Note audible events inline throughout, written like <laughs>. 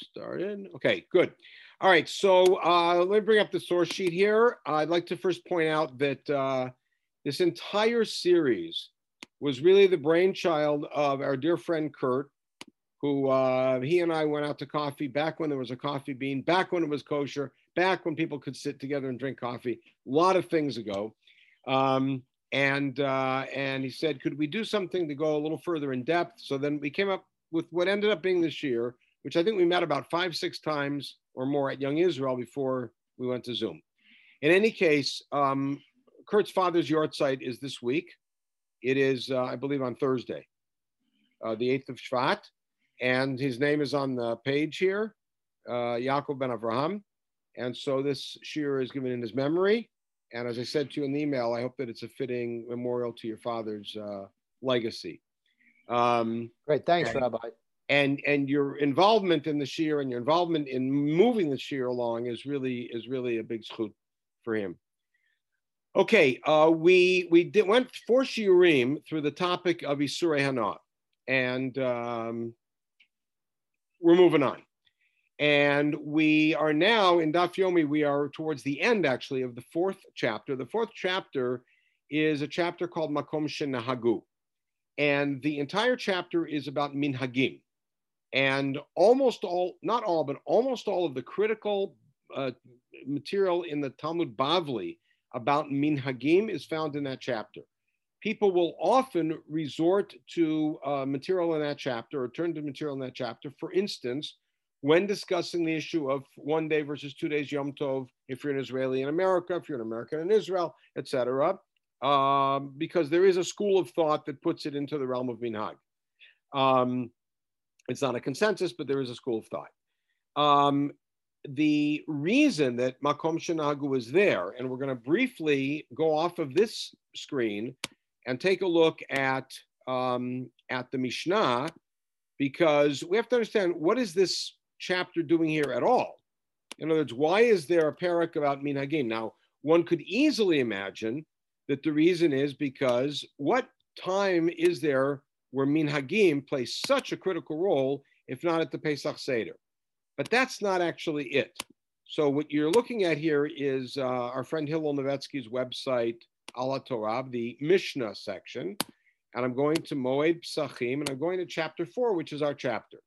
started. Okay, good. All right, so uh, let me bring up the source sheet here. I'd like to first point out that uh, this entire series was really the brainchild of our dear friend Kurt, who uh, he and I went out to coffee back when there was a coffee bean, back when it was kosher, back when people could sit together and drink coffee, a lot of things ago. Um, and uh, and he said, could we do something to go a little further in depth? So then we came up with what ended up being this year, which I think we met about five, six times or more at Young Israel before we went to Zoom. In any case, um, Kurt's father's yahrzeit is this week. It is, uh, I believe, on Thursday, uh, the 8th of Shvat. And his name is on the page here, uh, Yaakov ben Avraham. And so this shiur is given in his memory. And as I said to you in the email, I hope that it's a fitting memorial to your father's uh, legacy. Um, Great, thanks, Rabbi. And and your involvement in the shiur and your involvement in moving the shiur along is really is really a big zchut for him. Okay, uh, we we did, went for shiurim through the topic of Isurei Hana, and um, we're moving on. And we are now in Daf Yomi, we are towards the end actually of the fourth chapter. The fourth chapter is a chapter called Makom Shenahagu. And the entire chapter is about minhagim. And almost all, not all, but almost all of the critical uh, material in the Talmud Bavli about minhagim is found in that chapter. People will often resort to uh, material in that chapter or turn to material in that chapter. For instance, when discussing the issue of one day versus two days Yom Tov, if you're an Israeli in America, if you're an American in Israel, etc., um, because there is a school of thought that puts it into the realm of minhag. Um, it's not a consensus, but there is a school of thought. Um, the reason that Makom Shenahagu is there, and we're going to briefly go off of this screen and take a look at um, at the Mishnah, because we have to understand what is this chapter doing here at all? In other words, why is there a parak about minhagim? Now, one could easily imagine that the reason is because what time is there where minhagim plays such a critical role, if not at the Pesach Seder? But that's not actually it. So what you're looking at here is uh, our friend Hillel Novetsky's website, AlHaTorah, the Mishnah section. And I'm going to Moed Psachim, and I'm going to chapter four, which is our chapter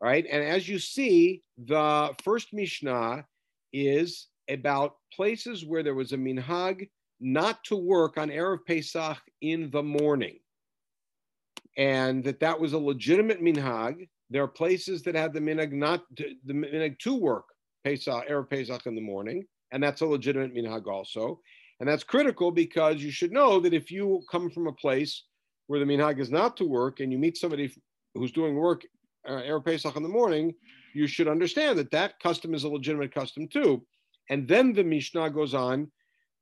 right? And as you see, the first Mishnah is about places where there was a minhag not to work on Erev Pesach in the morning. And that that was a legitimate minhag. There are places that had the minhag not to, the minhag to work Pesach, Erev Pesach in the morning, and that's a legitimate minhag also. And that's critical because you should know that if you come from a place where the minhag is not to work and you meet somebody who's doing work uh, Erev Pesach in the morning, you should understand that that custom is a legitimate custom too. And then the Mishnah goes on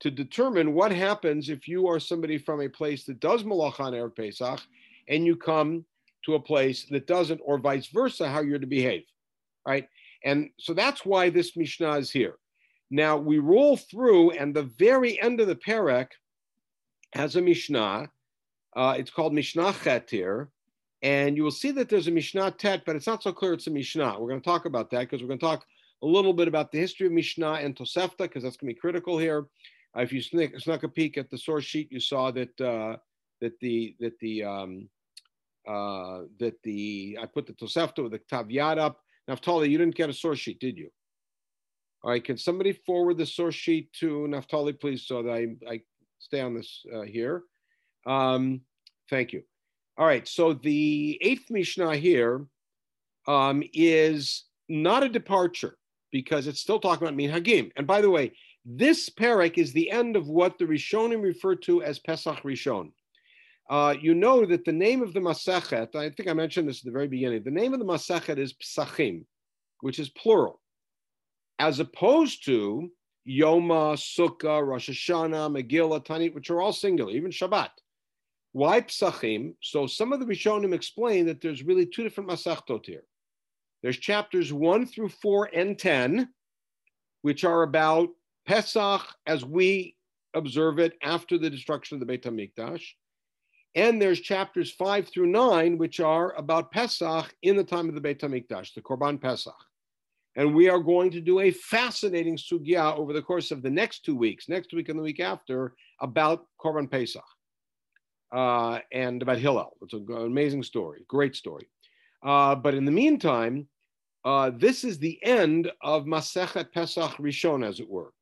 to determine what happens if you are somebody from a place that does malacha on Erev Pesach and you come to a place that doesn't, or vice versa, how you're to behave, right? And so that's why this Mishnah is here. Now we roll through, and the very end of the parak has a Mishnah. Uh, it's called Mishnah Chetir, and you will see that there's a Mishnah Tet, but it's not so clear it's a Mishnah. We're going to talk about that because we're going to talk a little bit about the history of Mishnah and Tosefta because that's going to be critical here. Uh, if you snuck, snuck, a peek at the source sheet, you saw that uh, that the that the um, uh, that the I put the Tosefta with the Tavyad up. Naftali, you didn't get a source sheet, did you? All right, can somebody forward the source sheet to Naftali, please, so that I, I stay on this uh, here. Um, thank you. All right, so the eighth Mishnah here um, is not a departure because it's still talking about minhagim. And by the way, this parak is the end of what the Rishonim refer to as Pesach Rishon. Uh, you know that the name of the Masechet, I think I mentioned this at the very beginning, the name of the Masechet is Psachim, which is plural, as opposed to Yoma, Sukkah, Rosh Hashanah, Megillah, Tanit, which are all singular, even Shabbat. Why psachim? So some of the Rishonim explain that there's really two different masachtot here. There's chapters one through four and 10, which are about Pesach as we observe it after the destruction of the Beit HaMikdash. And there's chapters five through nine, which are about Pesach in the time of the Beit HaMikdash, the Korban Pesach. And we are going to do a fascinating sugya over the course of the next two weeks, next week and the week after, about Korban Pesach uh, and about Hillel. It's an amazing story, great story. Uh, but in the meantime, uh, this is the end of Masechet Pesach Rishon, as it were.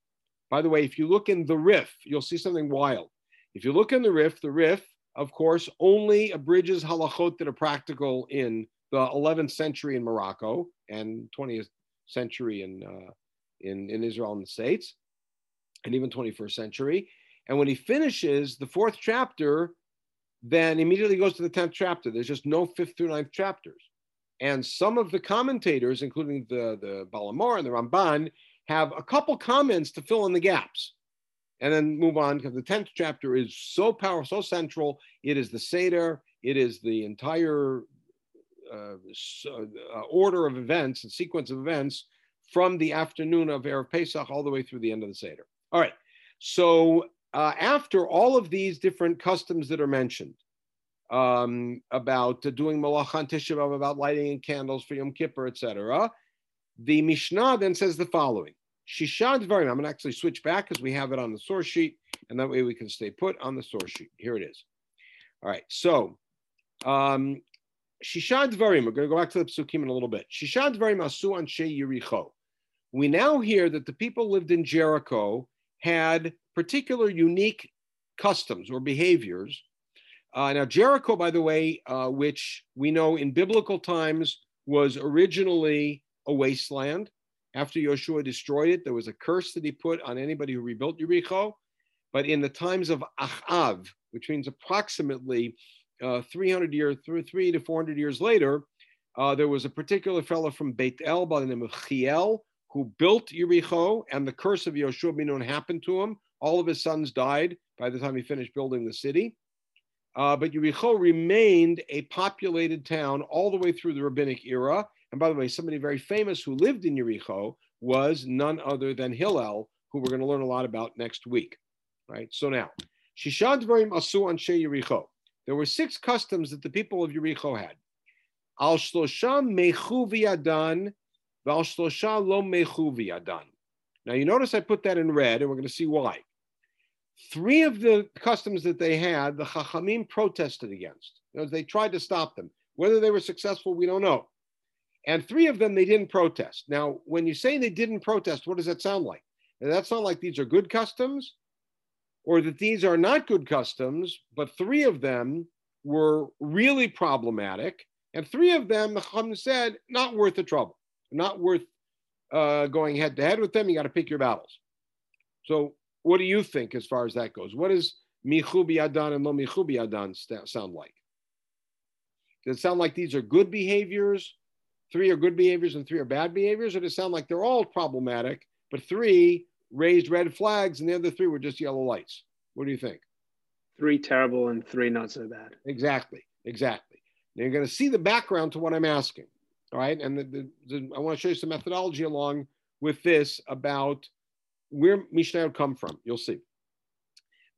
By the way, if you look in the Rif, you'll see something wild. If you look in the Rif, the Rif of course, only abridges halachot that are practical in the 11th century in Morocco and 20th century in, uh, in, in Israel and the States, and even 21st century. And when he finishes the fourth chapter, then immediately goes to the 10th chapter. There's just no fifth through ninth chapters. And some of the commentators, including the, the Baal HaMaor and the Ramban, have a couple comments to fill in the gaps and then move on because the 10th chapter is so powerful, so central. It is the Seder, it is the entire uh, uh, order of events and sequence of events from the afternoon of Erev Pesach all the way through the end of the Seder. All right. So uh, after all of these different customs that are mentioned um, about uh, doing Malachan B'Av, about lighting candles for Yom Kippur, etc., the Mishnah then says the following. Shisha Dvarim. I'm going to actually switch back because we have it on the source sheet, and that way we can stay put on the source sheet. Here it is. All right, so um, Shisha Dvarim. We're going to go back to the psukim in a little bit. Shisha Dvarim asu anshe Yericho. We now hear that the people lived in Jericho had particular unique customs or behaviors. Uh, now, Jericho, by the way, uh, which we know in biblical times was originally a wasteland. After Yoshua destroyed it, there was a curse that he put on anybody who rebuilt Yericho. But in the times of Achav, which means approximately uh, 300 years, through three to 400 years later, uh, there was a particular fellow from Beit El by the name of Chiel who built Yericho, and the curse of Yoshua bin Nun happened to him. All of his sons died by the time he finished building the city. Uh, but Yericho remained a populated town all the way through the rabbinic era, and by the way, somebody very famous who lived in Yericho was none other than Hillel, who we're going to learn a lot about next week. Right. So now, Shishad Dvarim Asu Anshe Yericho. There were six customs that the people of Yericho had. Al Shlosha Mechu V'Yadan, Val Shlosha Lo Mechu V'Yadan. Now you notice I put that in red, and we're going to see why. Three of the customs that they had, the Chachamim protested against. You know, they tried to stop them. Whether they were successful, we don't know. And three of them, they didn't protest. Now, when you say they didn't protest, what does that sound like? Does that sound like these are good customs or that these are not good customs, but three of them were really problematic. And three of them, the Chum said, not worth the trouble, not worth uh, going head to head with them. You got to pick your battles. So, what do you think as far as that goes? What does Michubi Adan and Lo Michubi Adan sound like? Does it sound like these are good behaviors three are good behaviors and three are bad behaviors, or does it sound like they're all problematic, but three raised red flags and the other three were just yellow lights? What do you think? Three terrible and three not so bad. Exactly, exactly. Now you're going to see the background to what I'm asking. All right. And the, the, the, I want to show you some methodology along with this about where Mishnah would come from. You'll see.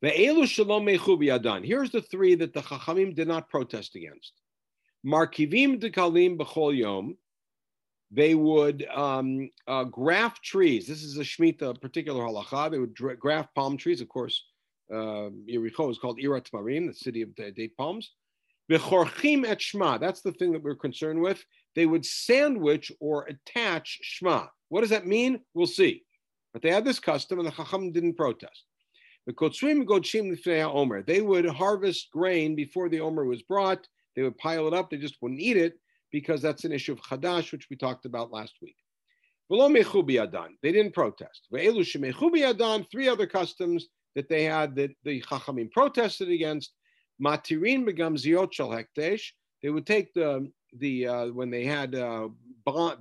The Elu Shalom Mechubi Here's the three that the Chachamim did not protest against. Markivim dekalim b'chol yom they would um, uh, graft trees. This is a Shemitah particular halacha. They would dra- graft palm trees. Of course, uh, Yericho is called Irat Marim, the city of date palms. Bechorchim et Shma. That's the thing that we're concerned with. They would sandwich or attach Shma. What does that mean? We'll see. But they had this custom, and the Chacham didn't protest. The Kotzrim Godshim Omer. They would harvest grain before the Omer was brought. They would pile it up. They just wouldn't eat it because that's an issue of Chadash, which we talked about last week. They didn't protest. Three other customs that they had that the Chachamim protested against. Matirin shel hekdesh. They would take the the uh, when they had uh,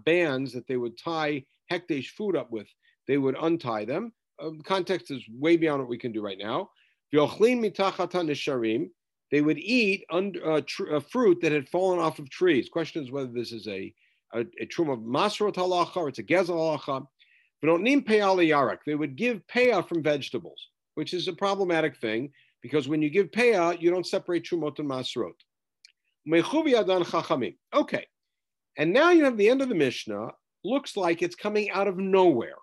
bands that they would tie hekdesh food up with. They would untie them. Uh, context is way beyond what we can do right now. They would eat under, uh, tr- uh, fruit that had fallen off of trees. Question is whether this is a, a, a trum of masrot halacha or it's a gezel halacha. Need payal yarak. They would give payah from vegetables, which is a problematic thing because when you give payah, you don't separate trumot and masrot. Okay, and now you have the end of the Mishnah. Looks like it's coming out of nowhere.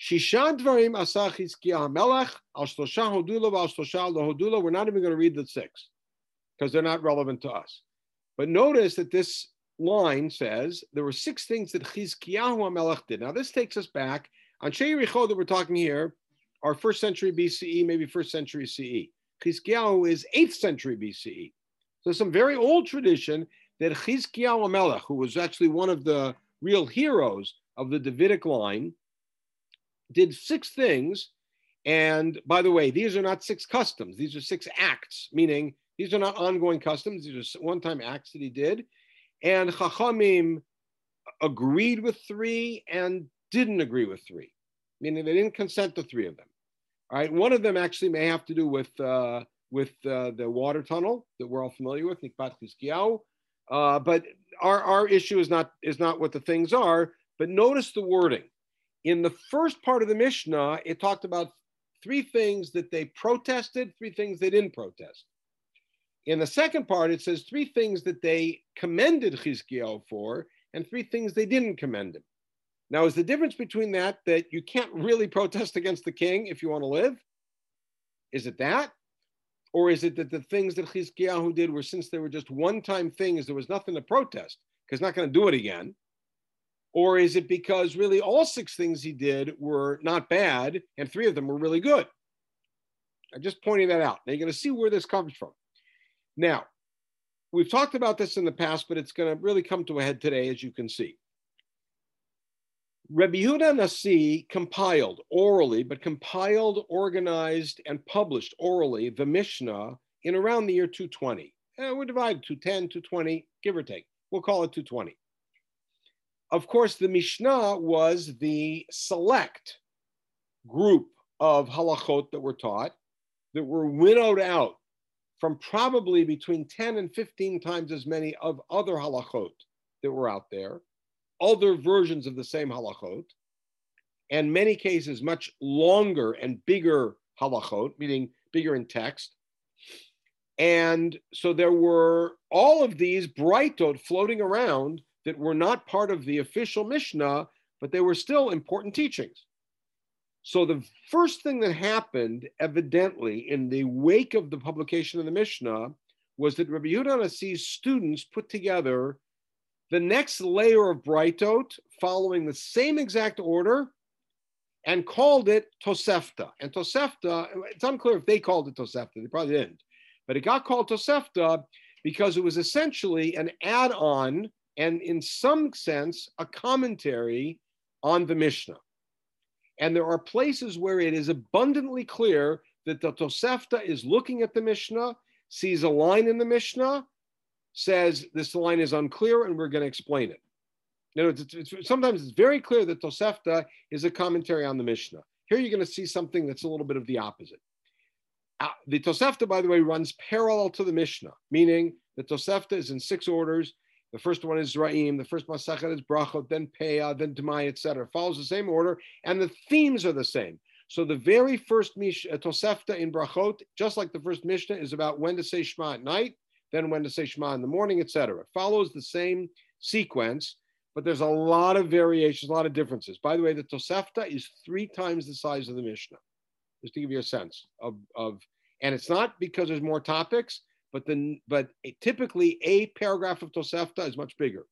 Shisha dvarim asach melech al shlosha hodula al shlosha hodula. We're not even going to read the six because they're not relevant to us. But notice that this line says there were six things that Chizkiyahu HaMelech did. Now this takes us back on Yericho that we're talking here, our first century BCE, maybe first century CE. Chizkiyahu is eighth century BCE. So some very old tradition that Chizkiyahu HaMelech, who was actually one of the real heroes of the Davidic line, did six things. And by the way, these are not six customs, these are six acts, meaning these are not ongoing customs, these are one time acts that he did. And Chachamim agreed with three and didn't agree with three, meaning they didn't consent to three of them. All right, one of them actually may have to do with uh, with uh, the water tunnel that we're all familiar with, Nikbat Chizkiyahu. Uh, but our, our issue is not is not what the things are. But notice the wording in the first part of the Mishnah, it talked about three things that they protested, three things they didn't protest. In the second part, it says three things that they commended Chizkiyahu for, and three things they didn't commend him. Now, is the difference between that that you can't really protest against the king if you want to live? Is it that? Or is it that the things that Chizkiyahu did were since they were just one time things, there was nothing to protest because not going to do it again? Or is it because really all six things he did were not bad and three of them were really good? I'm just pointing that out. Now you're going to see where this comes from. Now, we've talked about this in the past, but it's going to really come to a head today, as you can see. Rabbi Yehuda Nasi compiled orally, but compiled, organized, and published orally the Mishnah in around the year 220. Eh, we're divided 210, 220, give or take. We'll call it 220. Of course, the Mishnah was the select group of halachot that were taught that were winnowed out from probably between 10 and 15 times as many of other halachot that were out there, other versions of the same halachot, and many cases much longer and bigger halachot, meaning bigger in text. And so there were all of these braitot floating around that were not part of the official Mishnah, but they were still important teachings. So the first thing that happened, evidently, in the wake of the publication of the Mishnah, was that Rabbi Yehuda Nasi's students put together the next layer of Braitot, following the same exact order, and called it Tosefta. And Tosefta, it's unclear if they called it Tosefta, they probably didn't, but it got called Tosefta because it was essentially an add on and in some sense, a commentary on the Mishnah. And there are places where it is abundantly clear that the Tosefta is looking at the Mishnah, sees a line in the Mishnah, says this line is unclear and we're going to explain it. You know, it's, it's, sometimes it's very clear that Tosefta is a commentary on the Mishnah. Here you're going to see something that's a little bit of the opposite. Uh, the Tosefta, by the way, runs parallel to the Mishnah, meaning the Tosefta is in six orders. The first one is Ra'im, the first Masachet is Brachot, then Peah, then Demai, etc. Follows the same order, and the themes are the same. So the very first Mish, uh, Tosefta in Brachot, just like the first Mishnah, is about when to say Shema at night, then when to say Shema in the morning, etc. Follows the same sequence, but there's a lot of variations, a lot of differences. By the way, the Tosefta is three times the size of the Mishnah, just to give you a sense of, of and it's not because there's more topics, but then but typically a paragraph of Tosefta is much bigger.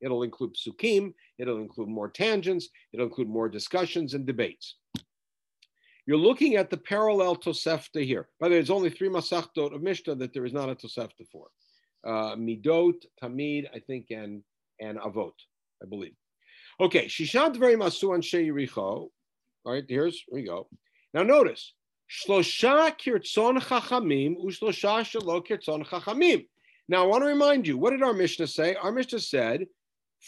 It'll include psukim, it'll include more tangents, it'll include more discussions and debates. You're looking at the parallel Tosefta here. By the way, there's only three Masachtot of Mishnah that there is not a Tosefta for. Uh, Midot, Tamid, I think, and, and Avot, I believe. Okay, Shishat very Masu and Sheiricho. All right, here's, here we go. Now notice, Shlosha kirtzon chachamim ushlosha shelo kirtzon chachamim. Now, I want to remind you, what did our Mishnah say? Our Mishnah said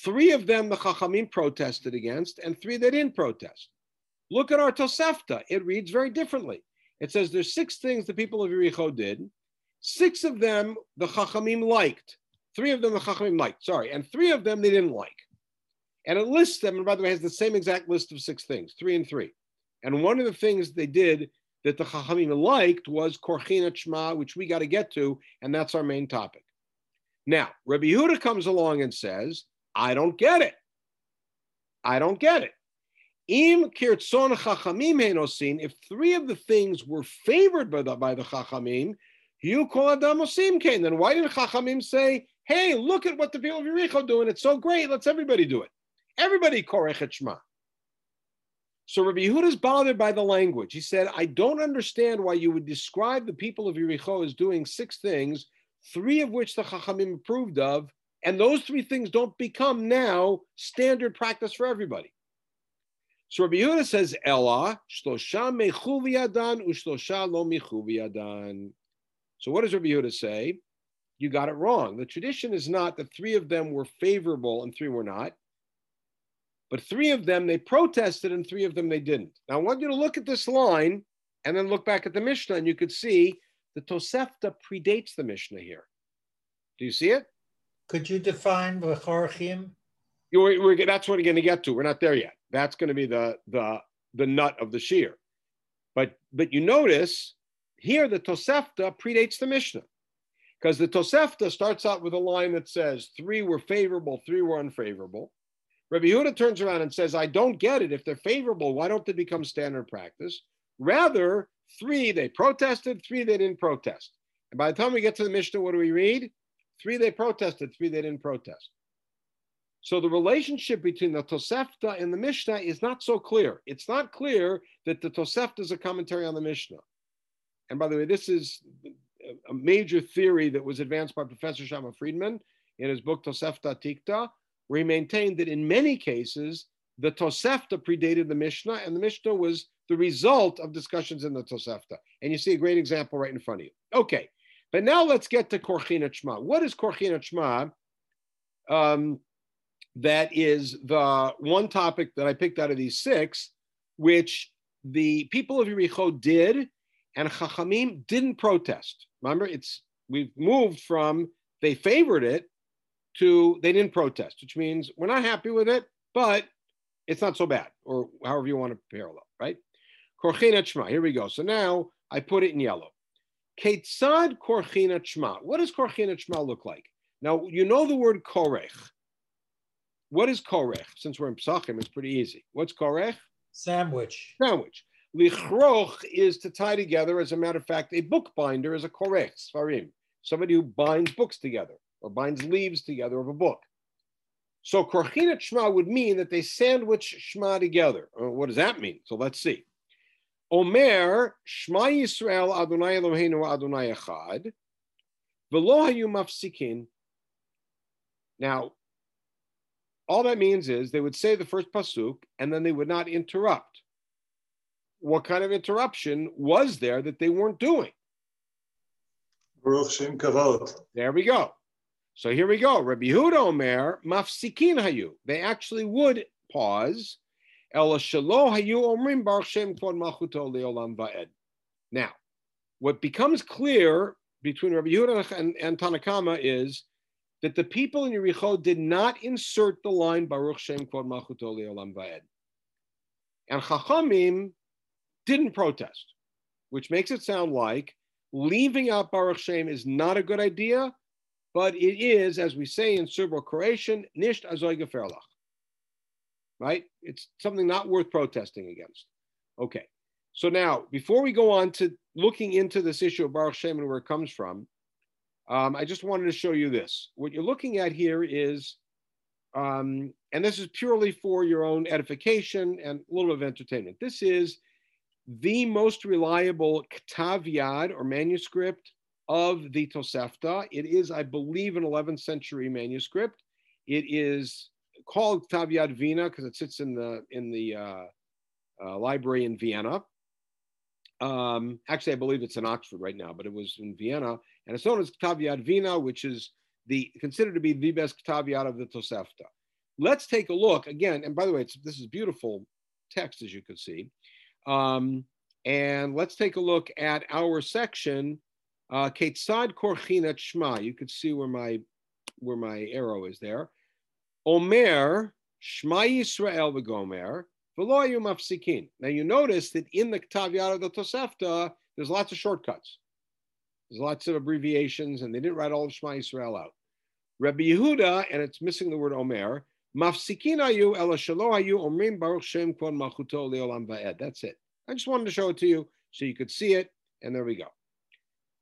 three of them the chachamim protested against, and three they didn't protest. Look at our Tosefta. It reads very differently. It says there's six things the people of Yericho did. Six of them the chachamim liked. Three of them the chachamim liked, sorry, and three of them they didn't like. And it lists them, and by the way, has the same exact list of six things, three and three. And one of the things they did that the Chachamim liked was Korchinat Shema, which we got to get to, and that's our main topic. Now, Rabbi Yehuda comes along and says, I don't get it. I don't get it. Im kirtzon chachamim henosin, if three of the things were favored by the, by the chachamim, you call adamosim kain. Then why didn't chachamim say, hey, look at what the people of Yericho doing. It's so great. Let's everybody do it. Everybody korech shema. So Rabbi Yehuda is bothered by the language. He said, I don't understand why you would describe the people of Yericho as doing six things, three of which the Chachamim approved of, and those three things don't become now standard practice for everybody. So Rabbi Yehuda says, Ella, shlosha mechu v'yadan, ushlosha lo mechu v'yadan. So what does Rabbi Yehuda say? You got it wrong. The tradition is not that three of them were favorable and three were not. But three of them they protested and three of them they didn't. Now I want you to look at this line and then look back at the Mishnah and you could see the Tosefta predates the Mishnah here. Do you see it? Could you define v'chorchim? We're, we're, that's what we're going to get to. We're not there yet. That's going to be the the the nut of the shiur. But but you notice here the Tosefta predates the Mishnah because the Tosefta starts out with a line that says three were favorable, three were unfavorable. Rabbi Yehuda turns around and says, I don't get it. If they're favorable, why don't they become standard practice? Rather, three they protested, three they didn't protest. And by the time we get to the Mishnah, what do we read? Three they protested, three they didn't protest. So the relationship between the Tosefta and the Mishnah is not so clear. It's not clear that the Tosefta is a commentary on the Mishnah. And by the way, this is a major theory that was advanced by Professor Shamma Friedman in his book Tosefta Atikta, where he maintained that in many cases, the Tosefta predated the Mishnah, and the Mishnah was the result of discussions in the Tosefta. And you see a great example right in front of you. Okay, but now let's get to Korchinat Shema. What is Korchinat Shema? Um, that is the one topic that I picked out of these six, which the people of Yericho did, and Chachamim didn't protest. Remember, it's we've moved from they favored it to they didn't protest, which means we're not happy with it, but it's not so bad, or however you want to parallel, right? Korchinat Shema. Here we go. So now I put it in yellow. Ketzad Korchinat Shema. What does Korchinat Shema look like? Now you know the word korech. What is korech? Since we're in Psachim, it's pretty easy. What's korech? Sandwich. Sandwich. Lichroch is to tie together. As a matter of fact, a bookbinder is a korech, svarim, somebody who binds books together or binds leaves together of a book. So Korchinat Shema would mean that they sandwich Shema together. Uh, what does that mean? So let's see. Omer Shema Yisrael Adonai Eloheinu Adonai Echad V'lo hayu mafsikin. Now, all that means is they would say the first pasuk and then they would not interrupt. What kind of interruption was there that they weren't doing? There we go. So here we go. Rabbi Yehuda Omer, mafsikin hayu. They actually would pause. Ela shalo hayu omrim baruch shem kvod malchuto leolam va'ed. Now, what becomes clear between Rabbi Yehuda and, and Tanna Kamma is that the people in Yericho did not insert the line Baruch Shem Kvod Malchuto Leolam Va'ed. And Chachamim didn't protest, which makes it sound like leaving out Baruch Shem is not a good idea, but it is, as we say in Serbo-Croatian, nisht azoy geferlach. Right? It's something not worth protesting against. Okay. So now, before we go on to looking into this issue of Baruch Shem and where it comes from, um, I just wanted to show you this. What you're looking at here is, um, and this is purely for your own edification and a little bit of entertainment. This is the most reliable Ktav Yad or manuscript of the Tosefta. It is, I believe, an 11th century manuscript. It is called Tavyad Vina because it sits in the in the uh, uh, library in Vienna. Um, actually, I believe it's in Oxford right now, but it was in Vienna, and it's known as Tavyad Vina, which is the considered to be the best Tavyad of the Tosefta. Let's take a look again. And by the way, this is beautiful text, as you can see. Um, and let's take a look at our section Uh, Ketzad Korchinat Shema. You could see where my where my arrow is there. Omer Shema Yisrael v'Gomer Now you notice that in the Ktav Yad of the Tosefta, there's lots of shortcuts. There's lots of abbreviations, and they didn't write all of Shema Yisrael out. Rabbi Yehuda, and it's missing the word Omer, Mafsikin ayu ela ayu omrim baruch shem kvod malchuto leolam va'ed. That's it. I just wanted to show it to you so you could see it, and there we go.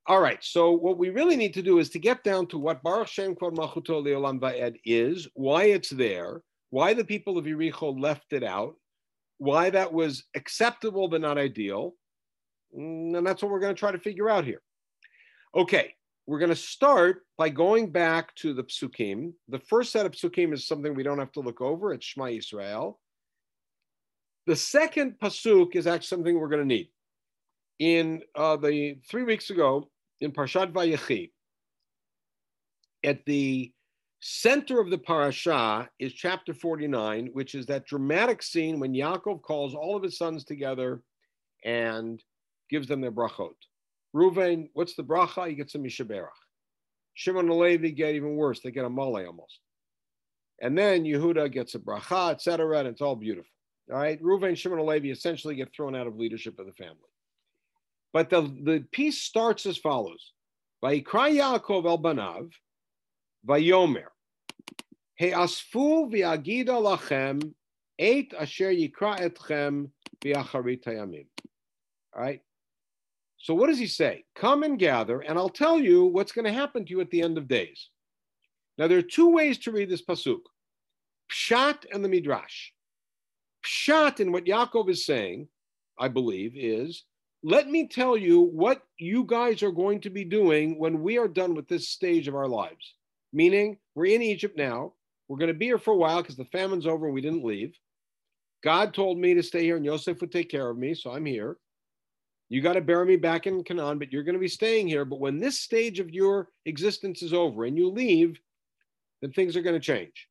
All right, so what we really need to do is to get down to what Baruch Shem Kvod Malchuto Leolam Va'ed is, why it's there, why the people of Yericho left it out, why that was acceptable but not ideal, and that's what we're going to try to figure out here. Okay, we're going to start by going back to the psukim. The first set of psukim is something we don't have to look over. It's Shema Yisrael. The second pasuk is actually something we're going to need. In uh, the three weeks ago in Parshat Vayechi, at the center of the parasha is chapter 49, which is that dramatic scene when Yaakov calls all of his sons together and gives them their brachot. Reuven, what's the bracha? He gets a mishaberach. Shimon and Levi get even worse. They get a mole almost. And then Yehuda gets a bracha, etc. And it's all beautiful. All right. Reuven, Shimon, and Levi essentially get thrown out of leadership of the family. But the, the piece starts as follows. Vayikra Yaakov el banav, vayomer, he'asfu v'agida lachem, eight asher yikra etchem v'acharit hayamim. All right. So what does he say? Come and gather, and I'll tell you what's going to happen to you at the end of days. Now, there are two ways to read this pasuk: Pshat and the Midrash. Pshat in what Yaakov is saying, I believe, is let me tell you what you guys are going to be doing when we are done with this stage of our lives. Meaning, we're in Egypt now. We're going to be here for a while because the famine's over and we didn't leave. God told me to stay here and Yosef would take care of me, so I'm here. You got to bury me back in Canaan, but you're going to be staying here. But when this stage of your existence is over and you leave, then things are going to change.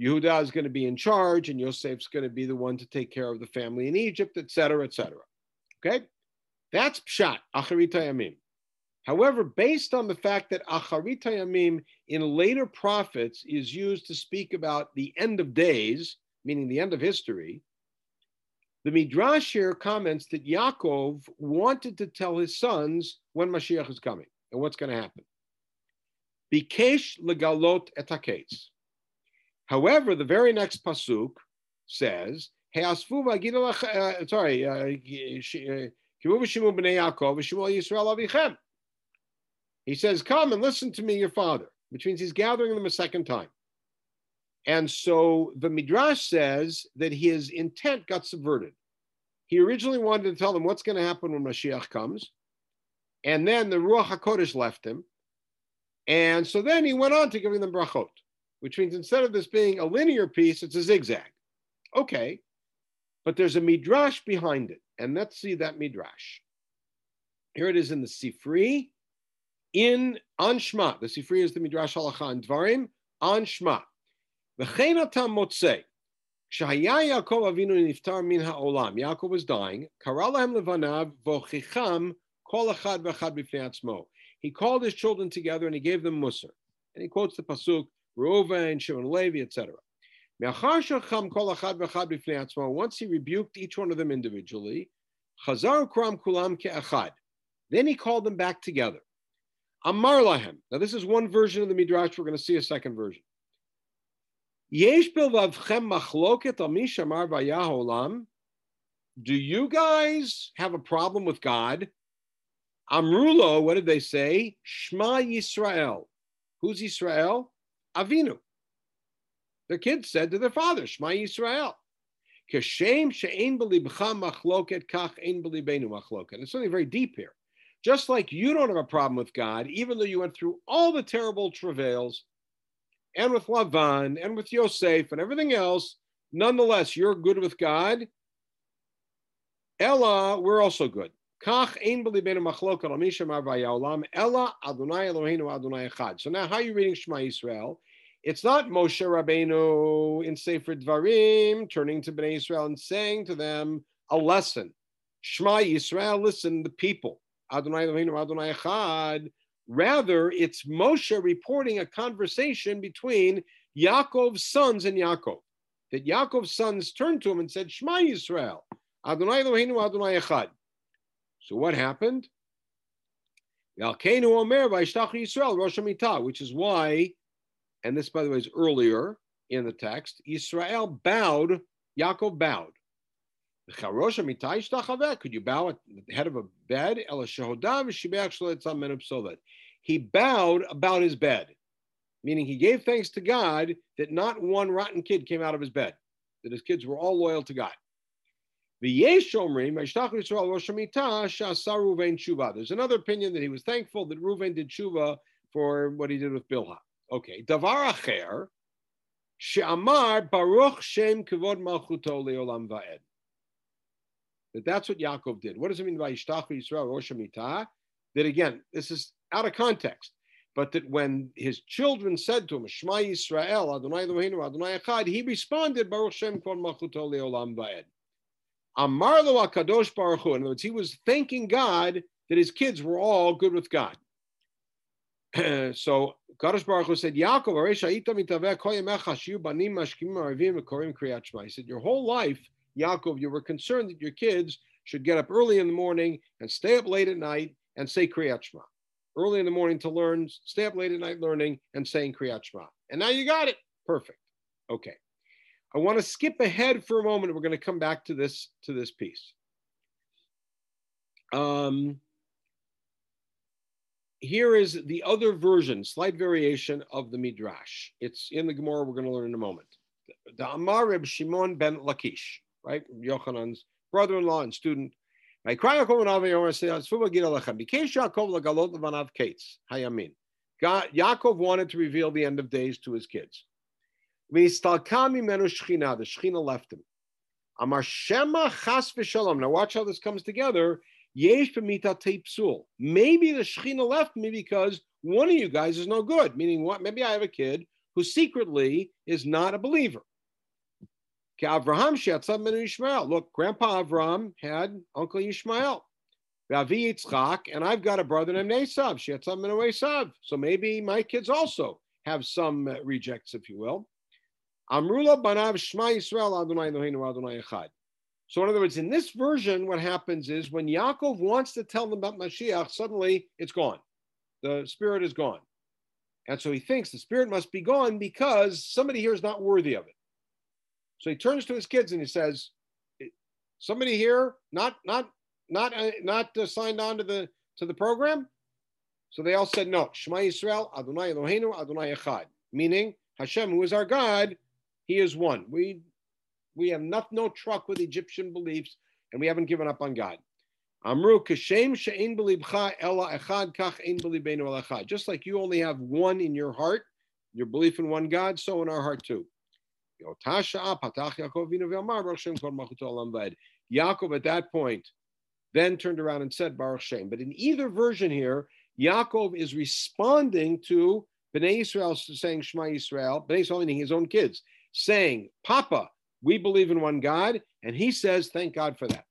Yehuda is going to be in charge, and Yosef's going to be the one to take care of the family in Egypt, et cetera, et etc. Okay, that's pshat acharita yamim. However, based on the fact that acharita yamim in later prophets is used to speak about the end of days, meaning the end of history, the Midrash here comments that Yaakov wanted to tell his sons when Mashiach is coming and what's going to happen. Bikesh legalot etaketes. However, the very next pasuk says, "Heasfu sorry, he says, "Come and listen to me, your father," which means he's gathering them a second time. And so the Midrash says that his intent got subverted. He originally wanted to tell them what's going to happen when Mashiach comes. And then the Ruach HaKodesh left him. And so then he went on to giving them brachot, which means instead of this being a linear piece, it's a zigzag. Okay. But there's a midrash behind it. And let's see that midrash. Here it is in the Sifri, in Anshma. The Sifri is the midrash halacha and Dvarim Anshma. Shema. Motzei. Shaya Yaakov Avinu niftar min ha'olam. Yaakov was dying. Kara lahem levanav vochicham kol achad v'achad b'fnei atzmo. He called his children together and he gave them musar. And he quotes the pasuk, Reuven, Shimon Levi, etc. Once he rebuked each one of them individually, then he called them back together. Amar lahem. Now, this is one version of the Midrash. We're going to see a second version. Do you guys have a problem with God? Amrulo, what did they say? Shema Yisrael. Who's Israel? Avinu. Their kids said to their father, Shema Yisrael. Kashem she'ein belibcha machloket kach ein machloket. It's something very deep here. Just like you don't have a problem with God, even though you went through all the terrible travails, and with Lavan, and with Yosef, and everything else, nonetheless, you're good with God. Ella, we're also good. So now, how are you reading Shema Yisrael? It's not Moshe Rabbeinu in Sefer Dvarim turning to Bnei Israel and saying to them a lesson. Shema Yisrael, listen, the people. Adonai Eloheinu Adonai Echad. Rather, it's Moshe reporting a conversation between Yaakov's sons and Yaakov. that Yaakov's sons turned to him and said, Shema Yisrael, Adonai Eloheinu Adonai Echad. So what happened? Yalkeinu Omer Yisrael Rosh which is why, and this by the way is earlier in the text, Israel bowed, Yaakov bowed. Could you bow at the head of a bed? He bowed about his bed, meaning he gave thanks to God that not one rotten kid came out of his bed, that his kids were all loyal to God. There's another opinion that he was thankful that Reuven did tshuva for what he did with Bilhah. Okay. Davar acher, she'amar baruch shem kavod malchuto leolam va'ed. That that's what Yaakov did. What does it mean by Yishtachu Yisrael Rosh That again, this is out of context. But that when his children said to him, Shema Yisrael, Adonai Eloheinu, Adonai Echad, he responded, Baruch Shem Kol Malchuto Leolam Va'ed. Amar lo Kadosh Baruch Hu. In other words, he was thanking God that his kids were all good with God. <clears throat> so Kadosh Baruch Hu said, Yaakov, He said, your whole life, Yaakov, you were concerned that your kids should get up early in the morning and stay up late at night and say Kriyat Shema. Early in the morning to learn, stay up late at night learning and saying Kriyat Shema. And now you got it. Perfect. Okay. I want to skip ahead for a moment. We're going to come back to this to this piece. Um, here is the other version, slight variation of the Midrash. It's in the Gemara. We're going to learn in a moment. The Amar Reb Shimon ben Lakish, right? Yochanan's brother-in-law and student. Yaakov wanted to reveal the end of days to his kids. The shchina left him. Amar shema chas v'shalom. Now watch how this comes together. Yesh teipsul. Maybe the shchina left me because one of you guys is no good. Meaning what? Maybe I have a kid who secretly is not a believer. Avraham she'atzav menu Yishmael. Look, Grandpa Avraham had Uncle Yishmael. Ravi Yitzchak, and I've got a brother named Esav. She'atzav menu Esav. So maybe my kids also have some rejects, if you will. Amrula banav Shema Yisrael Adonai Eloheinu Adonai Echad. So in other words, in this version, what happens is when Yaakov wants to tell them about Mashiach, suddenly it's gone. The spirit is gone. And so he thinks the spirit must be gone because somebody here is not worthy of it. So he turns to his kids and he says, "Somebody here not not not uh, not uh, signed on to the to the program." So they all said no. Shema Yisrael Adonai Eloheinu Adonai Echad, meaning Hashem, who is our God, he is one. We we have not no truck with Egyptian beliefs, and we haven't given up on God. Amru kashem she'in belibcha ela echad kach ein belibenu echad. Just like you only have one in your heart, your belief in one God, so in our heart too. Yaakov at that point then turned around and said Baruch Shem. But in either version here, Yaakov is responding to Bnei Israel saying Shema Yisrael, Bnei Israel meaning his own kids, saying, Papa, we believe in one God. And he says, Thank God for that.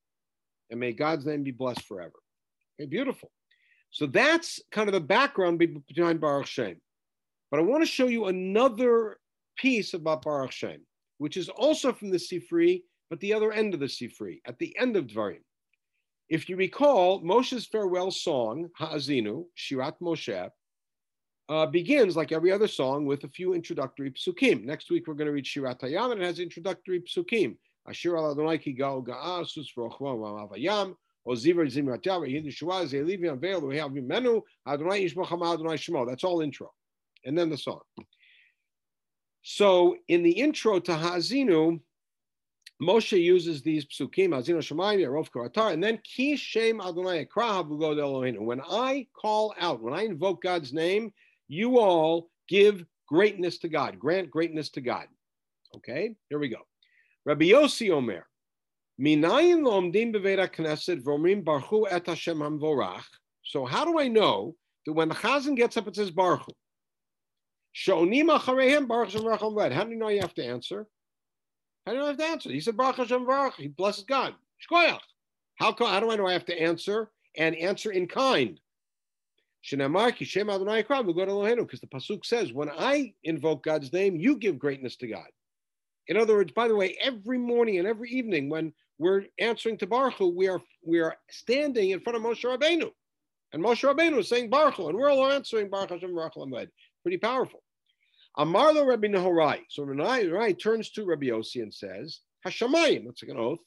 And may God's name be blessed forever. Okay, beautiful. So that's kind of the background behind Baruch Shem. But I want to show you another piece about Baruch Shem, which is also from the Sifri, but the other end of the Sifri, at the end of Dvarim. If you recall, Moshe's farewell song, Ha'azinu, Shirat Moshe, uh, begins like every other song with a few introductory psukim. Next week we're going to read Shirat Hayam and it has introductory psukim. Ashir al Adonai ki gal ga'a sus v'rochva v'avayam o ziver zimrat yav yid shua ze livi unveil we have menu Adonai yishmoch Adonai shmo. That's all intro, and then the song. So in the intro to Ha'azinu, Moshe uses these psukim, Ha'azinu Shemayim, Yerov Karatar, and then Ki Shem Adonai Ekrahav Eloheinu. When I call out, when I invoke God's name, you all give greatness to God, grant greatness to God. Okay, here we go. Rabbi Yossi Omer, Minayin lomdim beveda knesset v'omrim barchu et Hashem hamvorach. So how do I know that when the chazan gets up, it says barchu? Shonim acharehem baruch Hashem v'racham How do you know you have to answer? How do you have to answer? He said baruch Hashem v'rach. He blesses God. Shkoyach. How, how do I know I have to answer? And answer in kind. Because the pasuk says, when I invoke God's name, you give greatness to God. In other words, by the way, every morning and every evening when we're answering to Baruch we are we are standing in front of Moshe Rabbeinu, and Moshe Rabbeinu is saying Baruch and we're all answering Baruch Hashem Baruch Lamed. Pretty powerful. Amarlo Rabbi Nehorai. So Rabbi Nehorai turns to Rabbi Yossi and says, Hashamayim, that's like an oath.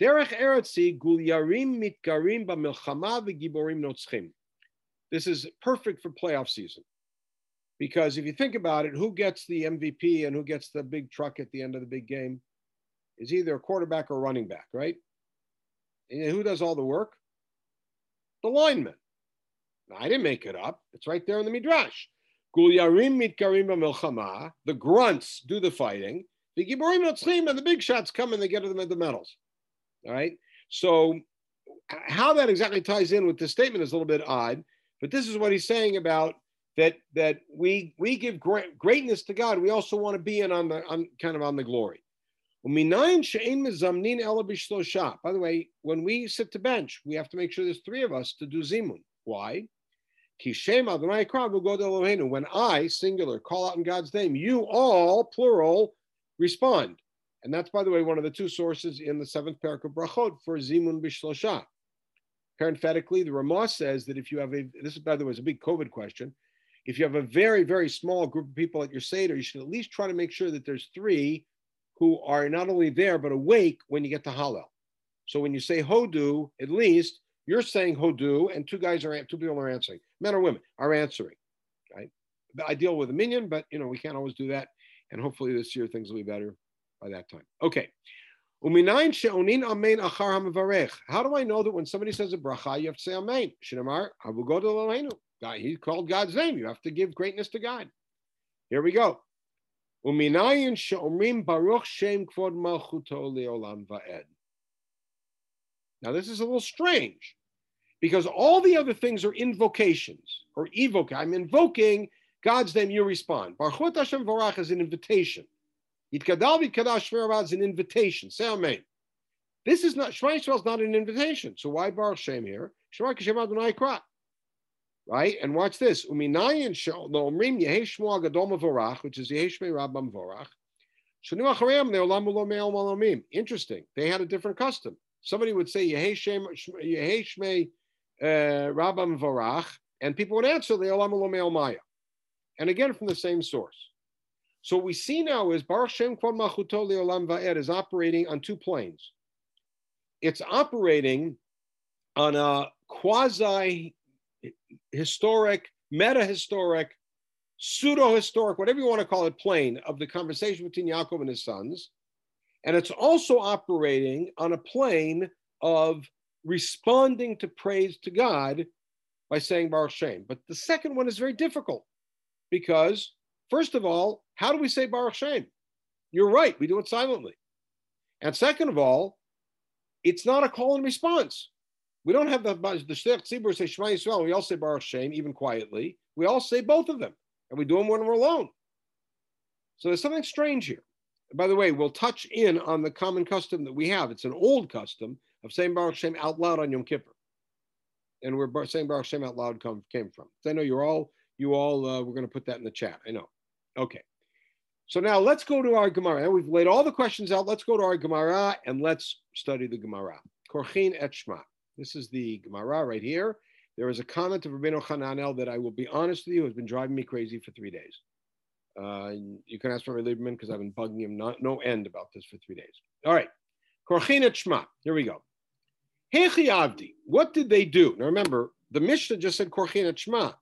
Derech Eretzi gul yarim mitgarim b'milchama v'giborim notzchim. This is perfect for playoff season. Because if you think about it, who gets the MVP and who gets the big truck at the end of the big game is either a quarterback or running back, right? And who does all the work? The lineman. Now, I didn't make it up. It's right there in the Midrash. Gulyarim mitgarim b'milchama. The grunts do the fighting. The giborim notzchim and the big shots come and they get them at the medals. All right. So how that exactly ties in with the statement is a little bit odd, but this is what he's saying about that that we we give great, greatness to God. We also want to be in on the on kind of on the glory. By the way, when we sit to bench, we have to make sure there's three of us to do zimun. Why? When I, singular, call out in God's name, you all, plural, respond. And that's, by the way, one of the two sources in the seventh parak of Brachot for Zimun Bishlosha. Parenthetically, the Ramah says that if you have a, this is, by the way, is a big COVID question. If you have a very, very small group of people at your Seder, you should at least try to make sure that there's three who are not only there, but awake when you get to Hallel. So when you say Hodu, at least you're saying Hodu, and two guys are, two people are answering, men or women are answering, right? I deal with a minyan, but you know, we can't always do that. And hopefully this year things will be better by that time. Okay. How do I know that when somebody says a bracha, you have to say amen? Shinamar, I will go to the God, he called God's name. You have to give greatness to God. Here we go. Now this is a little strange because all the other things are invocations or evoke. I'm invoking God's name, you respond. Baruch Hashem Varach is an invitation. Yitkadal v'kadash shmir is an invitation. Say amen. This is not Shema Yisrael is not an invitation. So why Baruch Shem here? Shema Kashem Adonai Krat. Right? And watch this. Uminayin Omrim Yehei Shmuel Gadol Mavorach, which is Yehei Shmei Rabbam Vorach. Interesting. They had a different custom. Somebody would say Yehei Shmei uh, Rabbam Vorach, and people would answer Ulo Me'el Maya. And again from the same source. So what we see now is Baruch Shem Kvod Machuto Leolam Va'ed is operating on two planes. It's operating on a quasi historic, meta historic, pseudo historic, whatever you want to call it, plane of the conversation between Yaakov and his sons. And it's also operating on a plane of responding to praise to God by saying Baruch Shem. But the second one is very difficult because, first of all, how do we say Baruch Shem? You're right, we do it silently. And second of all, it's not a call and response. We don't have the the Shliach Tzibur say Shema Yisrael. We all say Baruch Shem, even quietly. We all say both of them, and we do them when we're alone. So there's something strange here. By the way, we'll touch in on the common custom that we have. It's an old custom of saying Baruch Shem out loud on Yom Kippur, and we're saying Baruch Shem out loud come, came from. I know you're all you all. Uh, we're going to put that in the chat. I know. Okay. So now let's go to our Gemara. We've laid all the questions out. Let's go to our Gemara and let's study the Gemara. Korchin et Shema. This is the Gemara right here. There is a comment of Rabbeinu Hananel that I will be honest with you has been driving me crazy for three days. Uh, you can ask Rabbi Lieberman because I've been bugging him not, no end about this for three days. All right. Korchin et Shema. Here we go. Hechi Avdi. What did they do? Now remember, the Mishnah just said Korchin et Shema.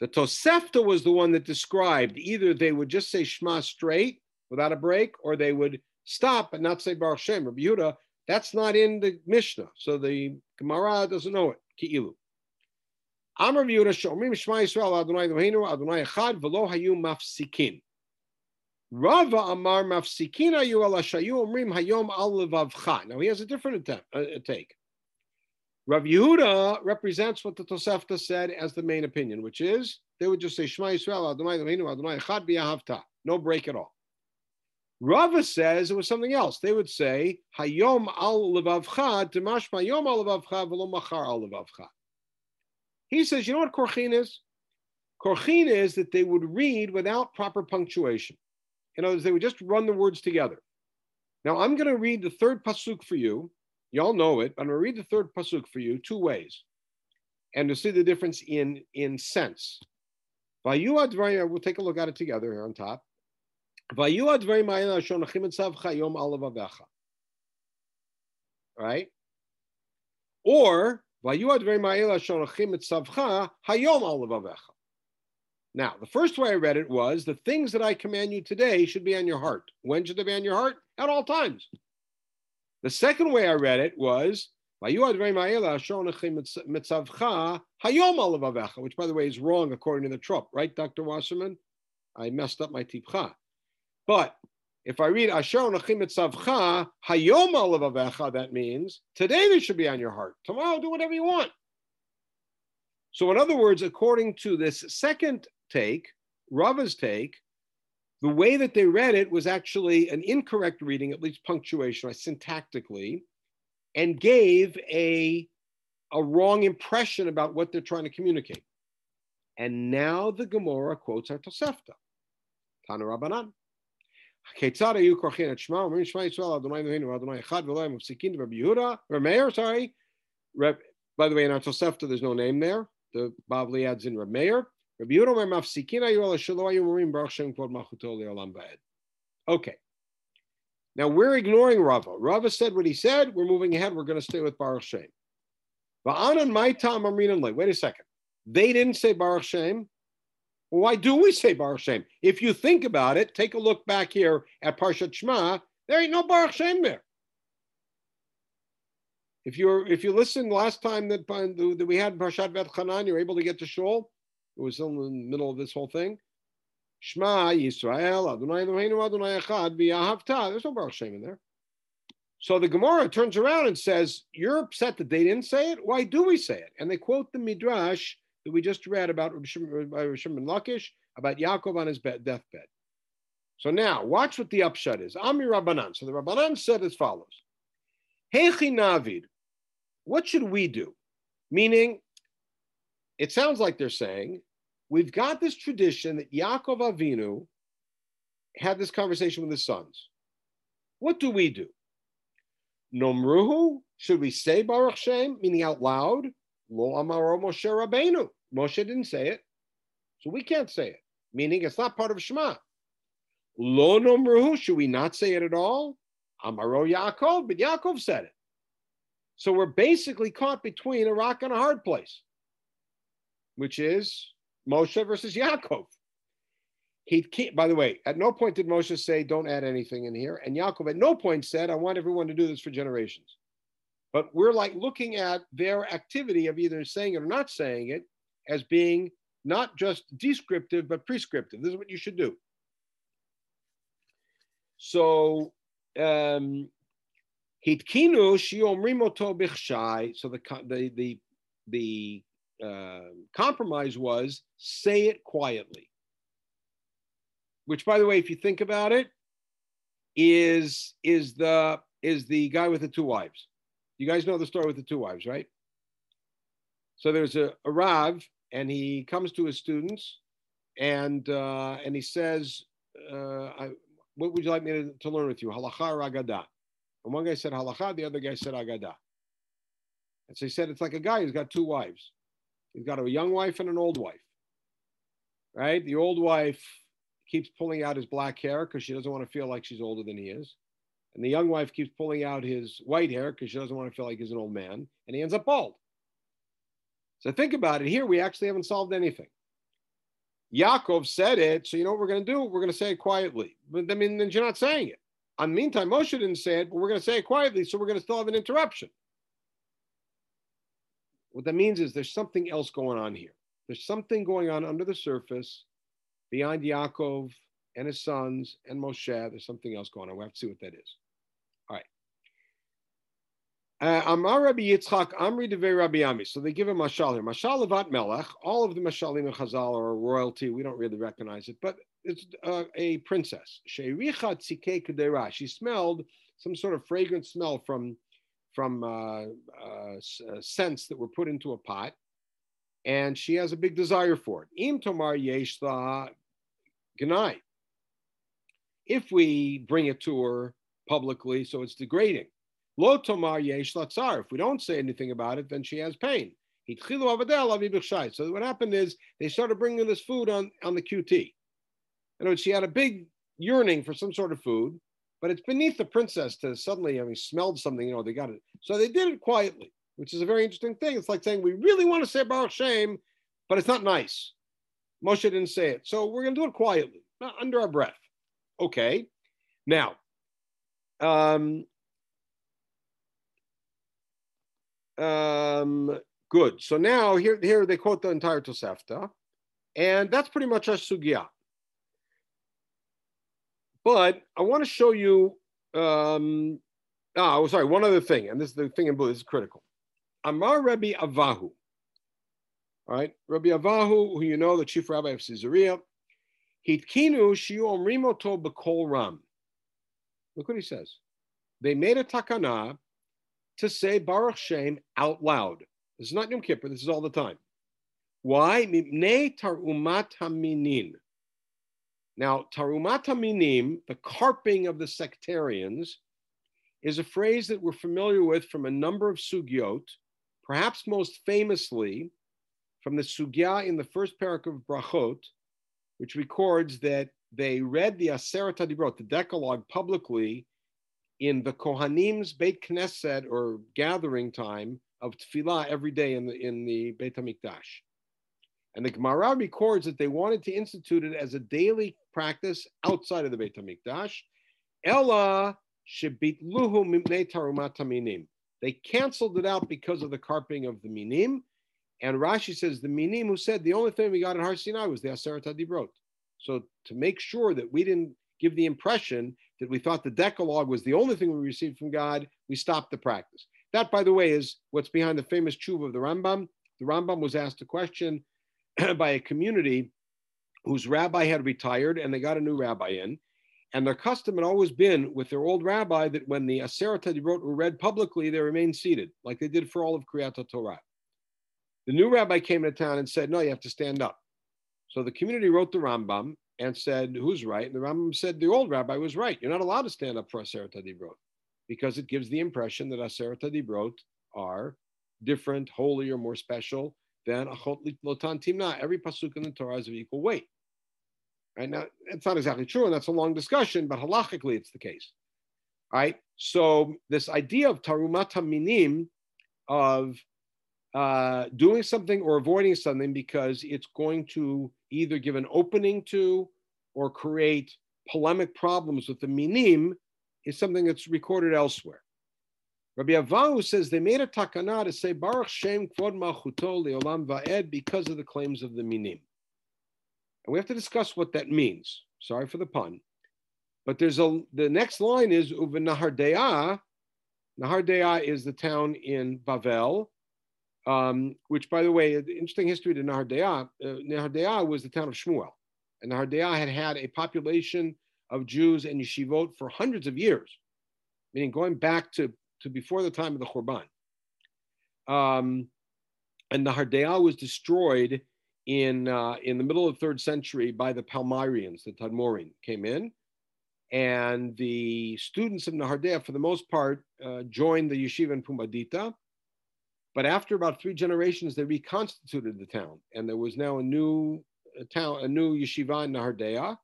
The Tosefta was the one that described either they would just say Shema straight without a break, or they would stop and not say Baruch Shem. Rabbi Yehuda, that's not in the Mishnah, so the Gemara doesn't know it. Ki'ilu. Amar Yehuda Shomrim Shema Yisrael Adonai Eloheinu Adonai Echad V'lo Hayu Mafsikin. Rava Amar Mafsikin Hayu Ala Shayu Omrim Hayom Al Levavcha. Now he has a different attempt, uh, take. Rav Yehuda represents what the Tosefta said as the main opinion, which is they would just say Shema Yisrael Adonai Eloheinu Adonai Echad V'Ahavta, no break at all. Rava says it was something else. They would say Hayom Al Levavcha Demashma Yom Al Levavcha V'Lo Machar Al Levavcha. He says, you know what Korchin is? Korchin is that they would read without proper punctuation. In other words, they would just run the words together. Now I'm going to read the third pasuk for you. Y'all know it. I'm going to read the third pasuk for you two ways, and to see the difference in in sense. We'll take a look at it together here on top. Right? Or you advah shonakimitzavcha, Hayom Alva Vecha. now, the first way I read it was the things that I command you today should be on your heart. When should they be on your heart? At all times. The second way I read it was which by the way is wrong according to the Trupp, right, Dr. Wasserman? I messed up my tipcha. But if I read Asher Onachim Mitzavcha Hayom Alav that means today they should be on your heart. Tomorrow, do whatever you want. So, in other words, according to this second take, Rava's take, the way that they read it was actually an incorrect reading, at least punctuation, syntactically, and gave a, a wrong impression about what they're trying to communicate. And now the Gemara quotes our Tosefta. Tana Rabbanan. כיצד היו כורכים את שמע, אומרים שמע ישראל, אדוני אלוהינו, אדוני אחד, ולא הם מפסיקים רבי יהודה, Meir, sorry. by the way, in our Tosefta, there's no name there. The Bavli adds in Reb Meir. Okay. Now we're ignoring Rava. Rava said what he said. We're moving ahead. We're going to stay with Baruch Shem. Wait a second. They didn't say Baruch Shem. Why do we say Baruch Shem? If you think about it, take a look back here at Parshat Shema. There ain't no Baruch Shem there. If you if you listened last time that, that we had Parshat Va'etchanan, you're able to get to Shul. It was in the middle of this whole thing. Shema Yisrael Adonai Eloheinu Adonai Echad V'Ahavta. There's no Baruch Shem in there. So the Gemara turns around and says, "You're upset that they didn't say it. Why do we say it?" And they quote the midrash that we just read about Rishon uh, ben Lakish about Yaakov on his deathbed. So now, watch what the upshot is. Ami Rabbanan. So the Rabbanan said as follows: Hechi Navid. What should we do? Meaning, it sounds like they're saying we've got this tradition that Yaakov Avinu had this conversation with his sons. What do we do? Nomruhu, should we say Baruch Shem, meaning out loud? Lo Amaro Moshe Rabbeinu. Moshe didn't say it, so we can't say it, meaning it's not part of Shema. Lo Nomruhu, should we not say it at all? Amaro Yaakov, but Yaakov said it. So we're basically caught between a rock and a hard place, which is Moshe versus Yaakov. He by the way, at no point did Moshe say, don't add anything in here. And Yaakov at no point said, I want everyone to do this for generations. But we're like looking at their activity of either saying it or not saying it as being not just descriptive, but prescriptive. This is what you should do. So, um, Hitkinu shiomrimoto bichshai. So the the the the uh, compromise was say it quietly. Which, by the way, if you think about it, is is the is the guy with the two wives. You guys know the story with the two wives, right? So there's a, a Rav, and he comes to his students, and uh, and he says, uh, I, "What would you like me to, to learn with you? Halacha or Agadah?" And one guy said halacha, the other guy said Agadah. And so he said, "It's like a guy who's got two wives." He's got a young wife and an old wife. Right? The old wife keeps pulling out his black hair because she doesn't want to feel like she's older than he is. And the young wife keeps pulling out his white hair because she doesn't want to feel like he's an old man. And he ends up bald. So think about it. Here, we actually haven't solved anything. Yaakov said it. So you know what we're going to do? We're going to say it quietly. But I mean, then you're not saying it. On the meantime, Moshe didn't say it, but we're going to say it quietly. So we're going to still have an interruption. What that means is there's something else going on here. There's something going on under the surface beyond Yaakov and his sons and Moshe. There's something else going on. We have to see what that is. All right. Uh, Amar Rabbi Yitzchak, Amri Devei Rabbi Ami. So they give a mashal here. Mashal Levat Melech. All of the mashalim in Chazal are royalty. We don't really recognize it, but it's uh, a princess. Sheiricha tzike kedera. She smelled some sort of fragrant smell from from uh, uh, uh, scents that were put into a pot, and she has a big desire for it. Im tomar yesh gnai. if we bring it to her publicly, so it's degrading. Lo tomar yesh latzar. If we don't say anything about it, then she has pain. So what happened is they started bringing this food on, on the QT. In other words, she had a big yearning for some sort of food, but it's beneath the princess to suddenly having smelled something, you know, they got it. So they did it quietly, which is a very interesting thing. It's like saying, we really want to say Baruch Shem, but it's not nice. Moshe didn't say it. So we're going to do it quietly, not under our breath. Okay. Now, um, um, good. So now here, here they quote the entire Tosefta, and that's pretty much our sugya. But I want to show you. Um, oh, sorry, one other thing, and this is the thing in blue. This is critical. Amar Rabbi Avahu. All right, Rabbi Avahu, who you know, the chief rabbi of Caesarea, Hitkinu shiu omrimoto b'kol ram. Look what he says. They made a takana to say Baruch Shem out loud. This is not Yom Kippur. This is all the time. Why? Mipnei tarumat haminin. Now, tarumata minim, the carping of the sectarians, is a phrase that we're familiar with from a number of sugyot, perhaps most famously from the sugya in the first parak of Brachot, which records that they read the Aseret Hadibrot, the Decalogue, publicly in the Kohanim's Beit Knesset or gathering time of Tefillah every day in the in the Beit Hamikdash. And the Gemara records that they wanted to institute it as a daily practice outside of the Beit Hamikdash. Ella shebitluhu mimnei minim. They canceled it out because of the carping of the minim. And Rashi says the minim who said the only thing we got in Har Sinai was the Aseret Hadibrot. So to make sure that we didn't give the impression that we thought the Decalogue was the only thing we received from God, we stopped the practice. That, by the way, is what's behind the famous tshuva of the Rambam. The Rambam was asked a question <clears throat> by a community whose rabbi had retired and they got a new rabbi in. And their custom had always been with their old rabbi that when the Aseret Hadibrot were read publicly, they remained seated, like they did for all of Kriyat Torah. The new rabbi came into town and said, No, you have to stand up. So the community wrote the Rambam and said, Who's right? And the Rambam said, The old rabbi was right. You're not allowed to stand up for Aseret Hadibrot because it gives the impression that Aseret Hadibrot are different, holier, more special than Achot Lotan Timna. Every pasuk in the Torah is of equal weight. Right now, it's not exactly true, and that's a long discussion, but halachically it's the case. Right? So this idea of tarumat minim, of uh, doing something or avoiding something because it's going to either give an opening to or create polemic problems with the minim is something that's recorded elsewhere. Rabbi Avahu says they made a takana to say Baruch Shem Kvod Malchuto Leolam Va'ed because of the claims of the minim. And we have to discuss what that means. Sorry for the pun. But there's a the next line is Uva Nahardea. Nahardea is the town in Bavel, um, which, by the way, interesting history to Nahardea. Uh, Nahardea was the town of Shmuel, and Nahardea had had a population of Jews and yeshivot for hundreds of years, meaning going back to, to before the time of the Churban. Um, and Nahardea was destroyed in, uh, in the middle of the third century by the Palmyrians, the Tadmorin came in. And the students of Nahardea, for the most part, uh, joined the yeshiva in Pumbedita but after about three generations, they reconstituted the town, and there was now a new a town, a new yeshiva in Nahardea,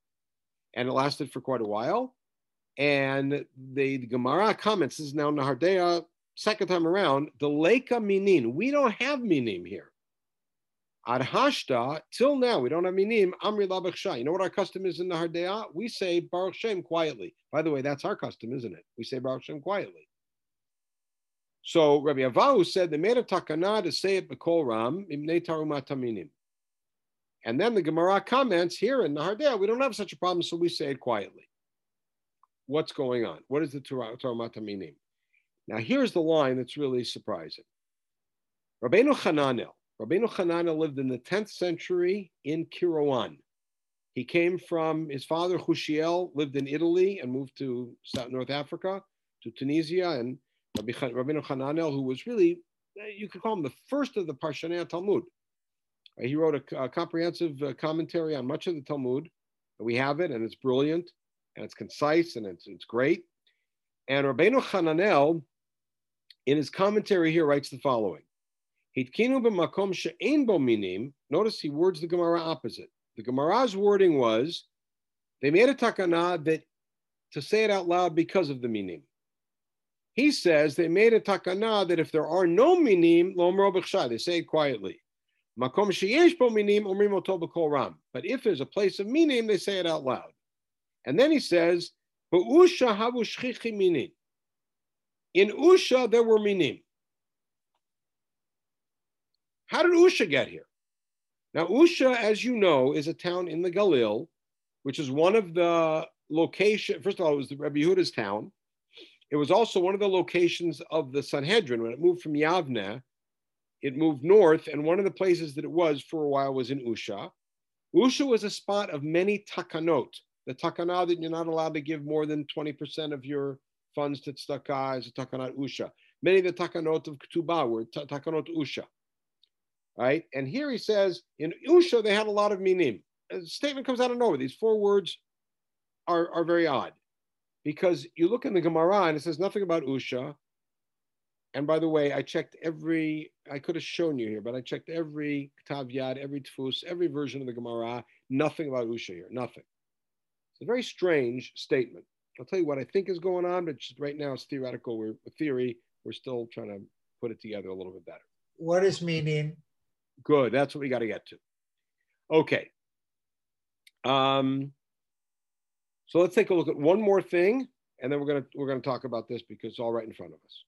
and it lasted for quite a while. And the, the Gemara comments, this is now Nahardea, second time around, the Leka Minin. We don't have Minim here. Ad Hashta, till now, we don't have Minim, Amri Labachsha. You know what our custom is in Nahardea? We say Baruch Shem quietly. By the way, that's our custom, isn't it? We say Baruch Shem quietly. So Rabbi Avahu said they made a takana to say it b'kol ram imnei tarumat And then the Gemara comments here in Nahardea, we don't have such a problem, so we say it quietly. What's going on? What is the tarumat Now here's the line that's really surprising. Rabbeinu Hananel. Rabbeinu Hananel lived in the 10th century in Kairouan. He came from his father Hushiel lived in Italy and moved to South North Africa, to Tunisia, and Rabbi Rabbeinu Hananel, who was really, you could call him the first of the Parshanei Talmud. He wrote a, a comprehensive uh, commentary on much of the Talmud. We have it, and it's brilliant. And it's concise and it's, it's great. And Rabbeinu Hananel, in his commentary here, writes the following. Notice he words the Gemara opposite. The Gemara's wording was, they made a takana that to say it out loud because of the minim. He says they made a takana that if there are no minim, they say it quietly. Makom sheyesh bo minim omrim ram. But if there's a place of minim, they say it out loud. And then he says, Usha. In Usha, there were minim. How did Usha get here? Now, Usha, as you know, is a town in the Galil, which is one of the location. First of all, it was the Rebbe Yehuda's town. It was also one of the locations of the Sanhedrin when it moved from Yavne it moved north, and one of the places that it was for a while was in Usha. Usha was a spot of many takanot. The takana that you're not allowed to give more than 20% of your funds to tzedakah is a takanat Usha. Many of the takanot of Ketubah were takanot Usha. Right? And here he says, in Usha, they had a lot of minim. The statement comes out of nowhere. These four words are, are very odd because you look in the Gemara and it says nothing about Usha. And by the way, I checked every, I could have shown you here, but I checked every Ktav Yad, every Tfus, every version of the Gemara, nothing about Usha here, nothing. A very strange statement. I'll tell you what I think is going on, but just right now it's theoretical. We're a theory. We're still trying to put it together a little bit better. What is meaning? Good. That's what we got to get to. Okay. Um, so let's take a look at one more thing, and then we're gonna we're gonna talk about this because it's all right in front of us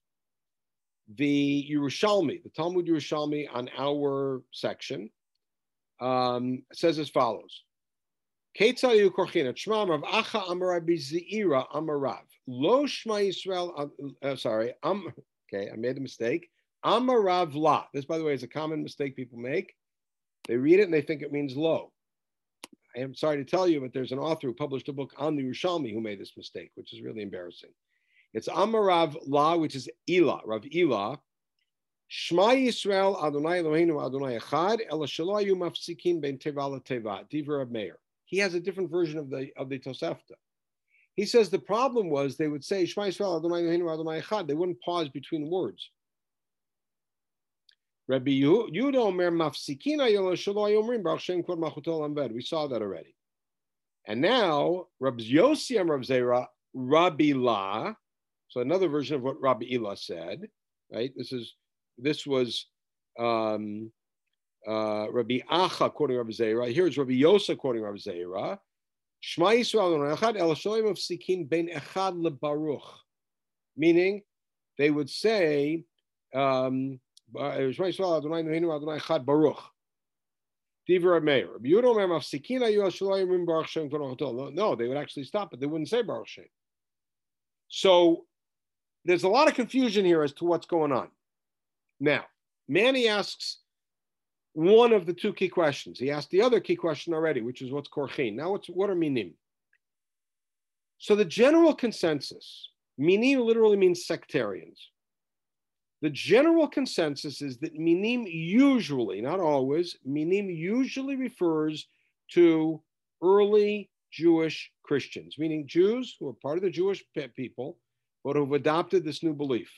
the Yerushalmi, the Talmud Yerushalmi on our section, um, says as follows. Ketzal Yukorchina, Shma Rav Acha Amarav Bizeira Amarav. Lo Shma Yisrael, uh, uh, sorry, um, okay, I made a mistake. Amarav La. This, by the way, is a common mistake people make. They read it and they think it means low. I am sorry to tell you, but there's an author who published a book on the Yerushalmi who made this mistake, which is really embarrassing. It's Amarav La, which is Ela, Rav Ela. Shema Yisrael Adonai Eloheinu Adonai Echad El Shalayu Mafsikin Ben Teva La Teva Diver of Meir. He has a different version of the of the Tosefta. He says the problem was they would say Shema Yisrael Adonai Eloheinu Adonai Echad. They wouldn't pause between words. Rabbi Yehuda Omer Mafsikina Yolo Shaloy Omrim Baruch Shem Kvod Machutol Amved. We saw that already. And now Rabbi Yossi Rav Zera Rabbi La so another version of what Rabbi Ela said, right? This is this was um, uh, Rabbi Acha quoting Rabbi Zera. Here's Rabbi Yosa quoting Rabbi Zera. Shema Yisrael Echad El of Sikin Ben Echad LeBaruch, meaning they would say um, Shema Yisrael Adonai Nohenu Adonai Echad Baruch. Diva Meir. No, they would actually stop it. They wouldn't say Baruch Shem. So there's a lot of confusion here as to what's going on. Now, Manny asks one of the two key questions. He asked the other key question already, which is what's korchin. Now, what's, what are minim? So the general consensus, minim literally means sectarians. The general consensus is that minim usually, not always, minim usually refers to early Jewish Christians, meaning Jews who are part of the Jewish people but who've adopted this new belief.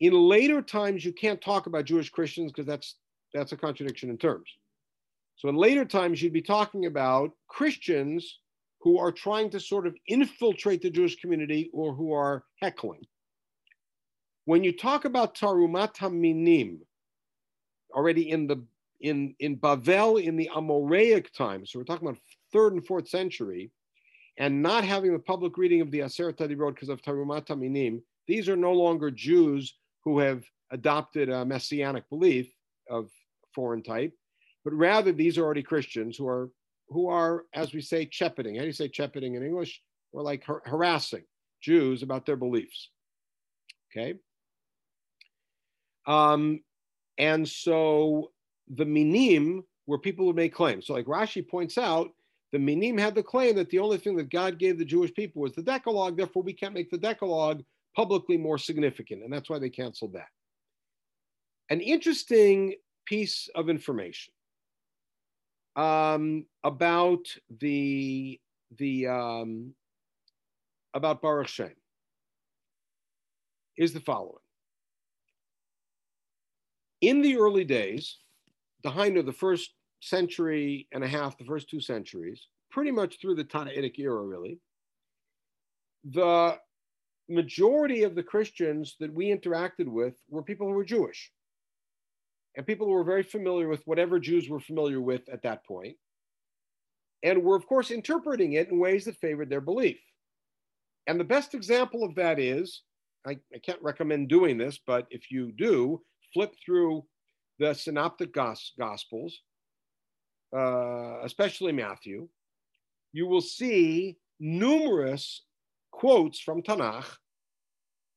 In later times, you can't talk about Jewish Christians because that's that's a contradiction in terms. So in later times, you'd be talking about Christians who are trying to sort of infiltrate the Jewish community or who are heckling. When you talk about Tarumat Minim, already in the in in Bavel in the Amoraic times, so we're talking about third and fourth century, and not having the public reading of the Aseret Road because of Tarumat Minim, these are no longer Jews who have adopted a messianic belief of foreign type, but rather these are already Christians who are who are, as we say, shepherding. How do you say shepherding in English? Or like har- harassing Jews about their beliefs. Okay. Um, and so the minim were people who make claims. So, like Rashi points out, the Minim had the claim that the only thing that God gave the Jewish people was the Decalogue, therefore we can't make the Decalogue publicly more significant, and that's why they canceled that. An interesting piece of information um, about the the um, about Baruch Shem is the following. In the early days, the Hainu, the first century and a half, the first two centuries, pretty much through the Tannaitic era, really, the majority of the Christians that we interacted with were people who were Jewish and people were very familiar with whatever Jews were familiar with at that point, and were, of course, interpreting it in ways that favored their belief. And the best example of that is I, I can't recommend doing this, but if you do, flip through the synoptic gos- gospels, uh, especially Matthew, you will see numerous quotes from Tanakh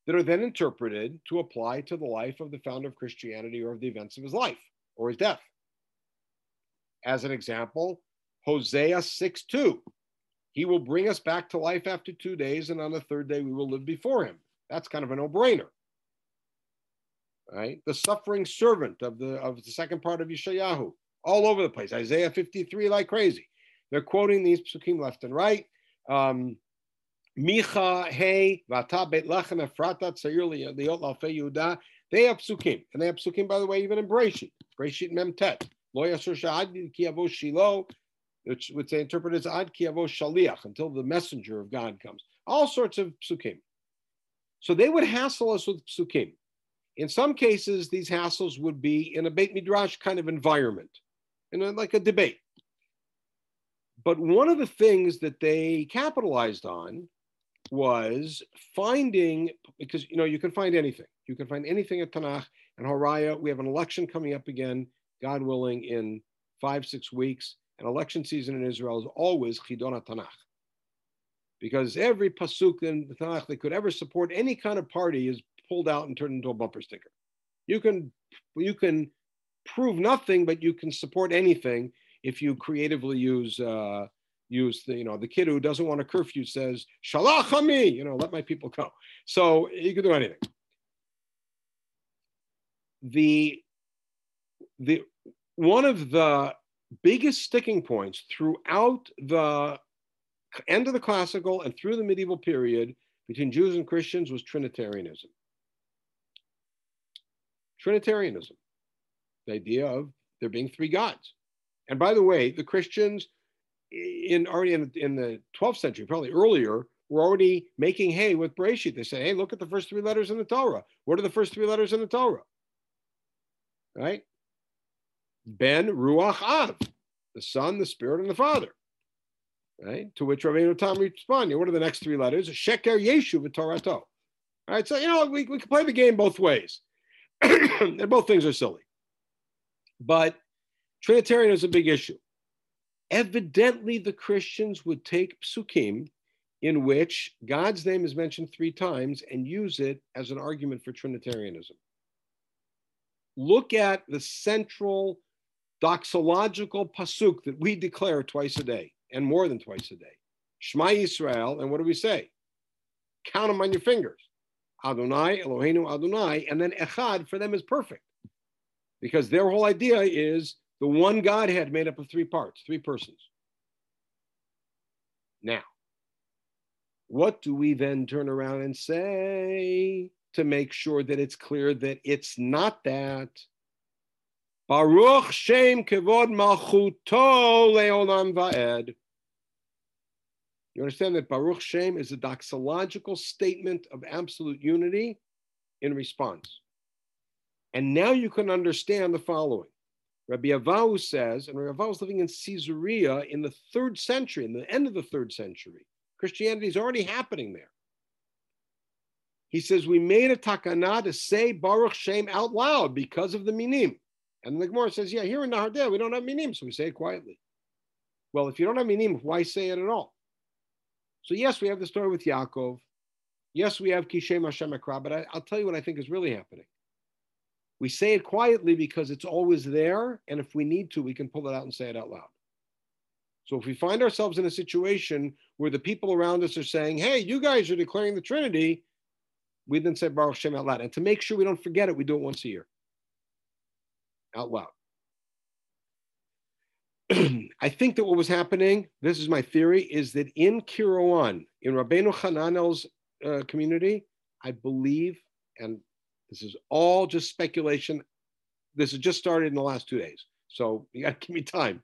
that are then interpreted to apply to the life of the founder of Christianity or of the events of his life or his death. As an example, Hosea 6 2. He will bring us back to life after two days, and on the third day we will live before him. That's kind of a no-brainer. Right? The suffering servant of the of the second part of Yeshayahu, all over the place. Isaiah 53 like crazy. They're quoting these psukim left and right. Um, Micha, Hey, Vata, Bet Lechem, Efrata, Tzayir, Liot, Lalfe, Yehuda. They have psukim. And they have psukim, by the way, even in Breshit. Breshit Memtet. Lo Yasur Sha'ad, Kiavo Shiloh, which would say interpreted as Ad Kiavo Shaliach, until the messenger of God comes. All sorts of psukim. So they would hassle us with psukim. In some cases, these hassles would be in a Beit Midrash kind of environment, in a, like a debate. But one of the things that they capitalized on was finding, because you know, you can find anything. You can find anything at Tanakh and Horaya. We have an election coming up again, God willing, in five, six weeks. An election season in Israel is always Chidon Tanakh because every pasuk in the Tanakh that could ever support any kind of party is pulled out and turned into a bumper sticker. You can you can prove nothing, but you can support anything if you creatively use uh, use the you know the kid who doesn't want a curfew says shalach me you know let my people go. So you can do anything. The the one of the biggest sticking points throughout the end of the classical and through the medieval period between Jews and Christians was Trinitarianism. Trinitarianism, the idea of there being three gods. And by the way, the Christians in already in, in the 12th century, probably earlier, were already making hay with Bereshit. They say, hey, look at the first three letters in the Torah. What are the first three letters in the Torah? Right? Ben, Ruach, Av, the Son, the Spirit, and the Father. Right? To which Rabbeinu Tam responded, what are the next three letters? Sheker Yeshu v'Torato. All right, so you know we, we can play the game both ways, <clears throat> and both things are silly. But Trinitarian is a big issue. Evidently, the Christians would take psukim in which God's name is mentioned three times and use it as an argument for Trinitarianism. Look at the central doxological pasuk that we declare twice a day and more than twice a day. Shema Israel, and what do we say? Count them on your fingers. Adonai, Eloheinu, Adonai, and then Echad for them is perfect. Because their whole idea is the one Godhead made up of three parts, three persons. Now, what do we then turn around and say to make sure that it's clear that it's not that? Baruch Shem Kevod Malchuto Leolam Vaed. You understand that Baruch Shem is a doxological statement of absolute unity in response. And now you can understand the following. Rabbi Avahu says, and Rabbi Avahu is living in Caesarea in the third century, in the end of the third century. Christianity is already happening there. He says, We made a takana to say Baruch Shem out loud because of the minim. And the Gemara says, Yeah, here in Nahardea, we don't have minim, so we say it quietly. Well, if you don't have minim, why say it at all? So, yes, we have the story with Yaakov. Yes, we have Kishem Hashem Akra, but I, I'll tell you what I think is really happening. We say it quietly because it's always there. And if we need to, we can pull it out and say it out loud. So if we find ourselves in a situation where the people around us are saying, hey, you guys are declaring the Trinity, we then say Baruch Shem out loud. And to make sure we don't forget it, we do it once a year out loud. <clears throat> I think that what was happening, this is my theory, is that in Kairouan, in Rabbeinu Hananel's uh, community, I believe, and this is all just speculation. This has just started in the last two days, so you got to <laughs> give me time.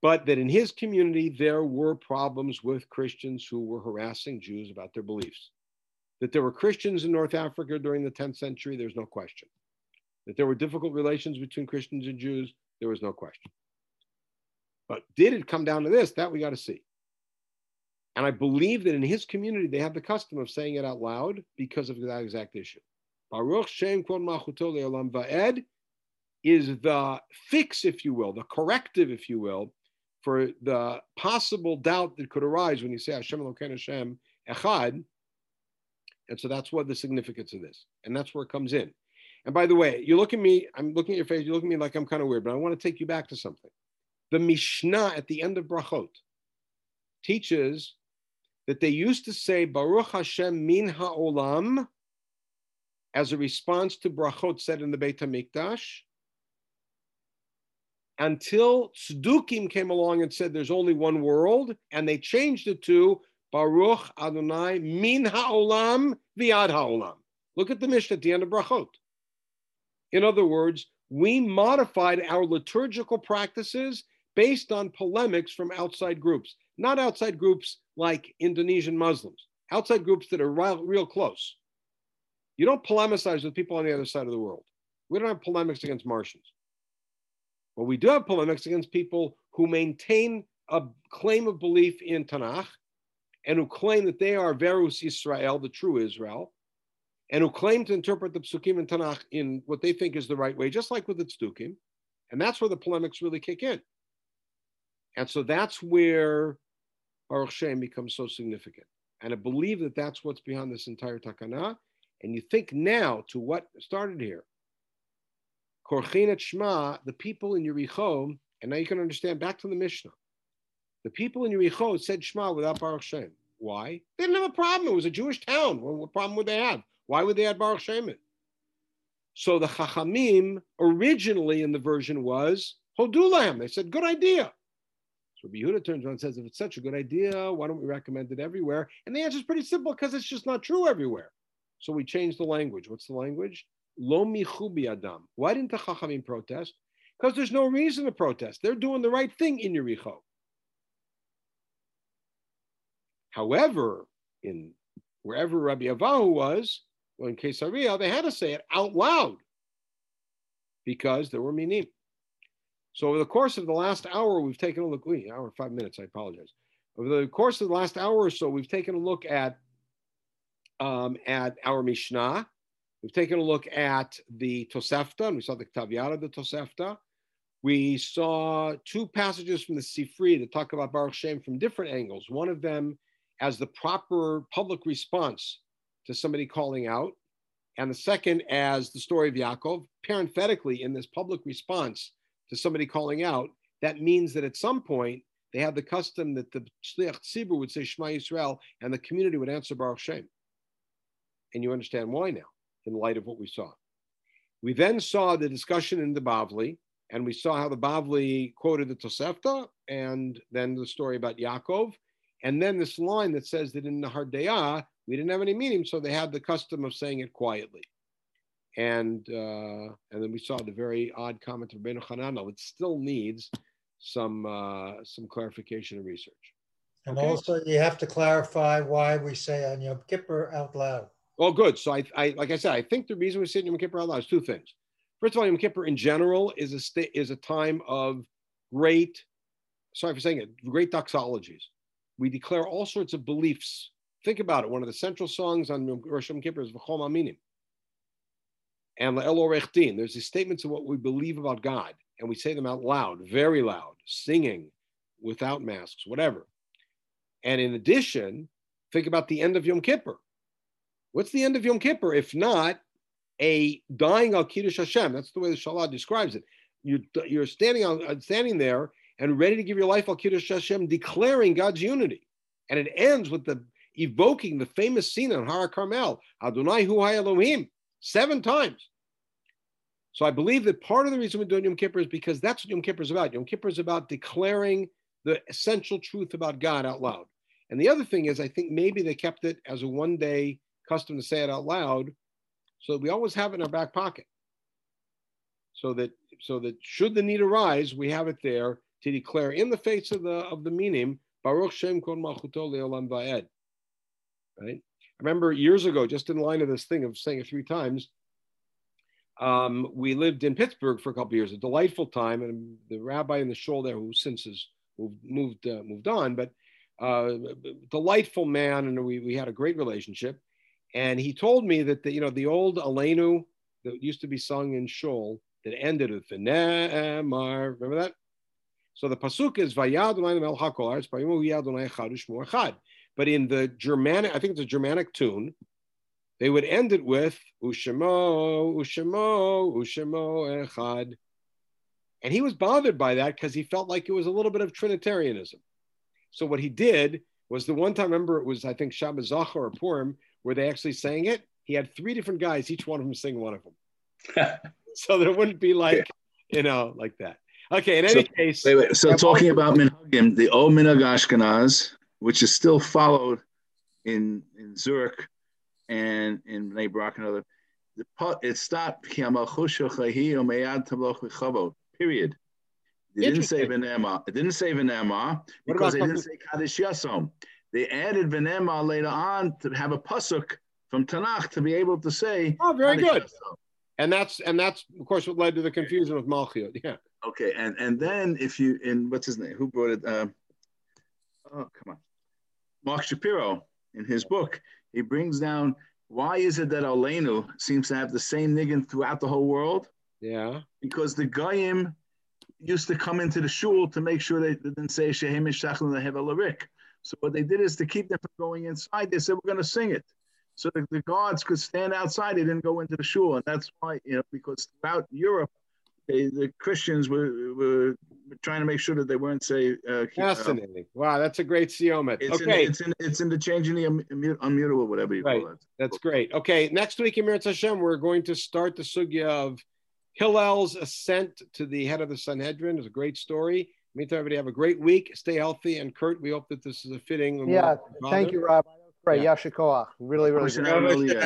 But that in his community, there were problems with Christians who were harassing Jews about their beliefs. That there were Christians in North Africa during the 10th century, there's no question. That there were difficult relations between Christians and Jews, there was no question. But did it come down to this? That we got to see. And I believe that in his community, they have the custom of saying it out loud because of that exact issue. Baruch Shem Kvod Malchuto Le'olam Va'ed is the fix, if you will, the corrective, if you will, for the possible doubt that could arise when you say Hashem Elokeinu Hashem Echad. And so that's what the significance of this. And that's where it comes in. And by the way, you look at me, I'm looking at your face, you look at me like I'm kind of weird, but I want to take you back to something. The Mishnah at the end of Brachot teaches that they used to say Baruch Hashem min ha'olam as a response to brachot said in the Beit HaMikdash until Tzdukim came along and said there's only one world, and they changed it to Baruch Adonai min ha'olam viad ha'olam. Look at the Mishnah at the end of brachot. In other words, we modified our liturgical practices based on polemics from outside groups, not outside groups like Indonesian Muslims, outside groups that are real, real close. You don't polemicize with people on the other side of the world. We don't have polemics against Martians. But we do have polemics against people who maintain a claim of belief in Tanakh and who claim that they are Verus Israel, the true Israel, and who claim to interpret the Psukim in Tanakh in what they think is the right way, just like with the Tzdukim. And that's where the polemics really kick in. And so that's where Baruch Shem becomes so significant. And I believe that that's what's behind this entire takana. And you think now to what started here. Korchin Shma, the people in Yericho, and now you can understand back to the Mishnah. The people in Yericho said Shema without Baruch Shem. Why? They didn't have a problem. It was a Jewish town. What problem would they have? Why would they add Baruch Shem in? So the Chachamim originally in the version was Hodulahem. They said, good idea. So Yehuda turns around and says, if it's such a good idea, why don't we recommend it everywhere? And the answer is pretty simple because it's just not true everywhere. So we changed the language. What's the language? Lo michubi adam. Why didn't the Chachamim protest? Because there's no reason to protest. They're doing the right thing in Yericho. However, in wherever Rabbi Avahu was, well, in Caesarea, they had to say it out loud because there were minim. So over the course of the last hour, we've taken a look, wait, hour, five minutes, I apologize. Over the course of the last hour or so, we've taken a look at, um, at our Mishnah. We've taken a look at the Tosefta, and we saw the Ktav of the Tosefta. We saw two passages from the Sifri that talk about Baruch Shem from different angles. One of them as the proper public response to somebody calling out, and the second as the story of Yaakov. Parenthetically, in this public response, to somebody calling out, that means that at some point they had the custom that the Shliach Tzibur would say Shema Yisrael and the community would answer Baruch Shem. And you understand why now, in light of what we saw. We then saw the discussion in the Bavli, and we saw how the Bavli quoted the Tosefta, and then the story about Yaakov, and then this line that says that in Nahardea, we didn't have any minim, so they had the custom of saying it quietly and uh, and then we saw the very odd comment of Rabbeinu Hananel. It still needs some uh, some clarification and research. And okay? also, you have to clarify why we say on Yom Kippur out loud. Well, good. So I, I like I said, I think the reason we say Yom Kippur out loud is two things. First of all, Yom Kippur in general is a sta- is a time of great, sorry for saying it, great doxologies. We declare all sorts of beliefs. Think about it. One of the central songs on Rosh Yom Kippur is V'chol Aminim and El Orechtin. There's these statements of what we believe about God, and we say them out loud, very loud, singing, without masks, whatever. And in addition, think about the end of Yom Kippur. What's the end of Yom Kippur if not a dying al Kiddush Hashem? That's the way the Shalah describes it. You're, you're standing uh, standing there and ready to give your life al Kiddush Hashem, declaring God's unity. And it ends with the evoking the famous scene on Har Carmel, Adonai Hu Elohim, seven times. So I believe that part of the reason we're doing Yom Kippur is because that's what Yom Kippur is about. Yom Kippur is about declaring the essential truth about God out loud. And the other thing is, I think maybe they kept it as a one day custom to say it out loud so we always have it in our back pocket. So that so that should the need arise, we have it there to declare in the face of the of the minim, Baruch Shem Kol Malchuto Leolam Vaed. Right? I remember years ago, just in line of this thing of saying it three times, um, we lived in Pittsburgh for a couple years, a delightful time, and the rabbi in the shul there, who since has moved moved, uh, moved on, but uh, delightful man, and we, we had a great relationship. And he told me that the, you know the old Aleinu that used to be sung in shul that ended with the Ne'emar. Remember that? So the pasuk is Vayad El Hakol But in the Germanic, I think it's a Germanic tune, they would end it with Ushemo, Ushemo, Ushemo Echad. And he was bothered by that because he felt like it was a little bit of Trinitarianism. So what he did was the one time, remember, it was I think Shabbat Zachor or Purim, where they actually sang it. He had three different guys, each one of them sing one of them. <laughs> so there wouldn't be like, you know, like that. Okay, in any so, case. Wait, wait. So talking about Minhagim, the old Minhag Ashkenaz, which is still followed in, in Zurich and in Bnei Brak and other, the, it stopped, period. It didn't say V'ne'emar. It didn't say V'ne'emar because they didn't say Kaddish Yasom. They added V'ne'emar later on to have a pasuk from Tanakh to be able to say. Oh, very good. And that's and that's of course what led to the confusion with Malchiot. Yeah. Okay, and and then if you in what's his name? Who brought it? Uh, oh, come on, Marc Shapiro in his book he brings down why is it that Aleinu seems to have the same niggin throughout the whole world? Yeah. Because the Goyim used to come into the shul to make sure they didn't say Shehemish Shachlin Hevel So what they did is to keep them from going inside, they said, we're going to sing it. So the, the, guards could stand outside. They didn't go into the shul. And that's why, you know, because throughout Europe, they, the Christians were, were trying to make sure that they weren't say. Uh, Fascinating! Uh, wow, that's a great siomet. It's okay, in, it's in it's in the changing the unmutable, whatever you right. call it. That's great. Okay, next week in Meretz Hashem, we're going to start the sugya of Hillel's ascent to the head of the Sanhedrin. It's a great story. Meantime, everybody have a great week. Stay healthy. And Kurt, we hope that this is a fitting. Yeah, thank you, Rob. Right, yeah. Yasher Koach. Really, really. Good.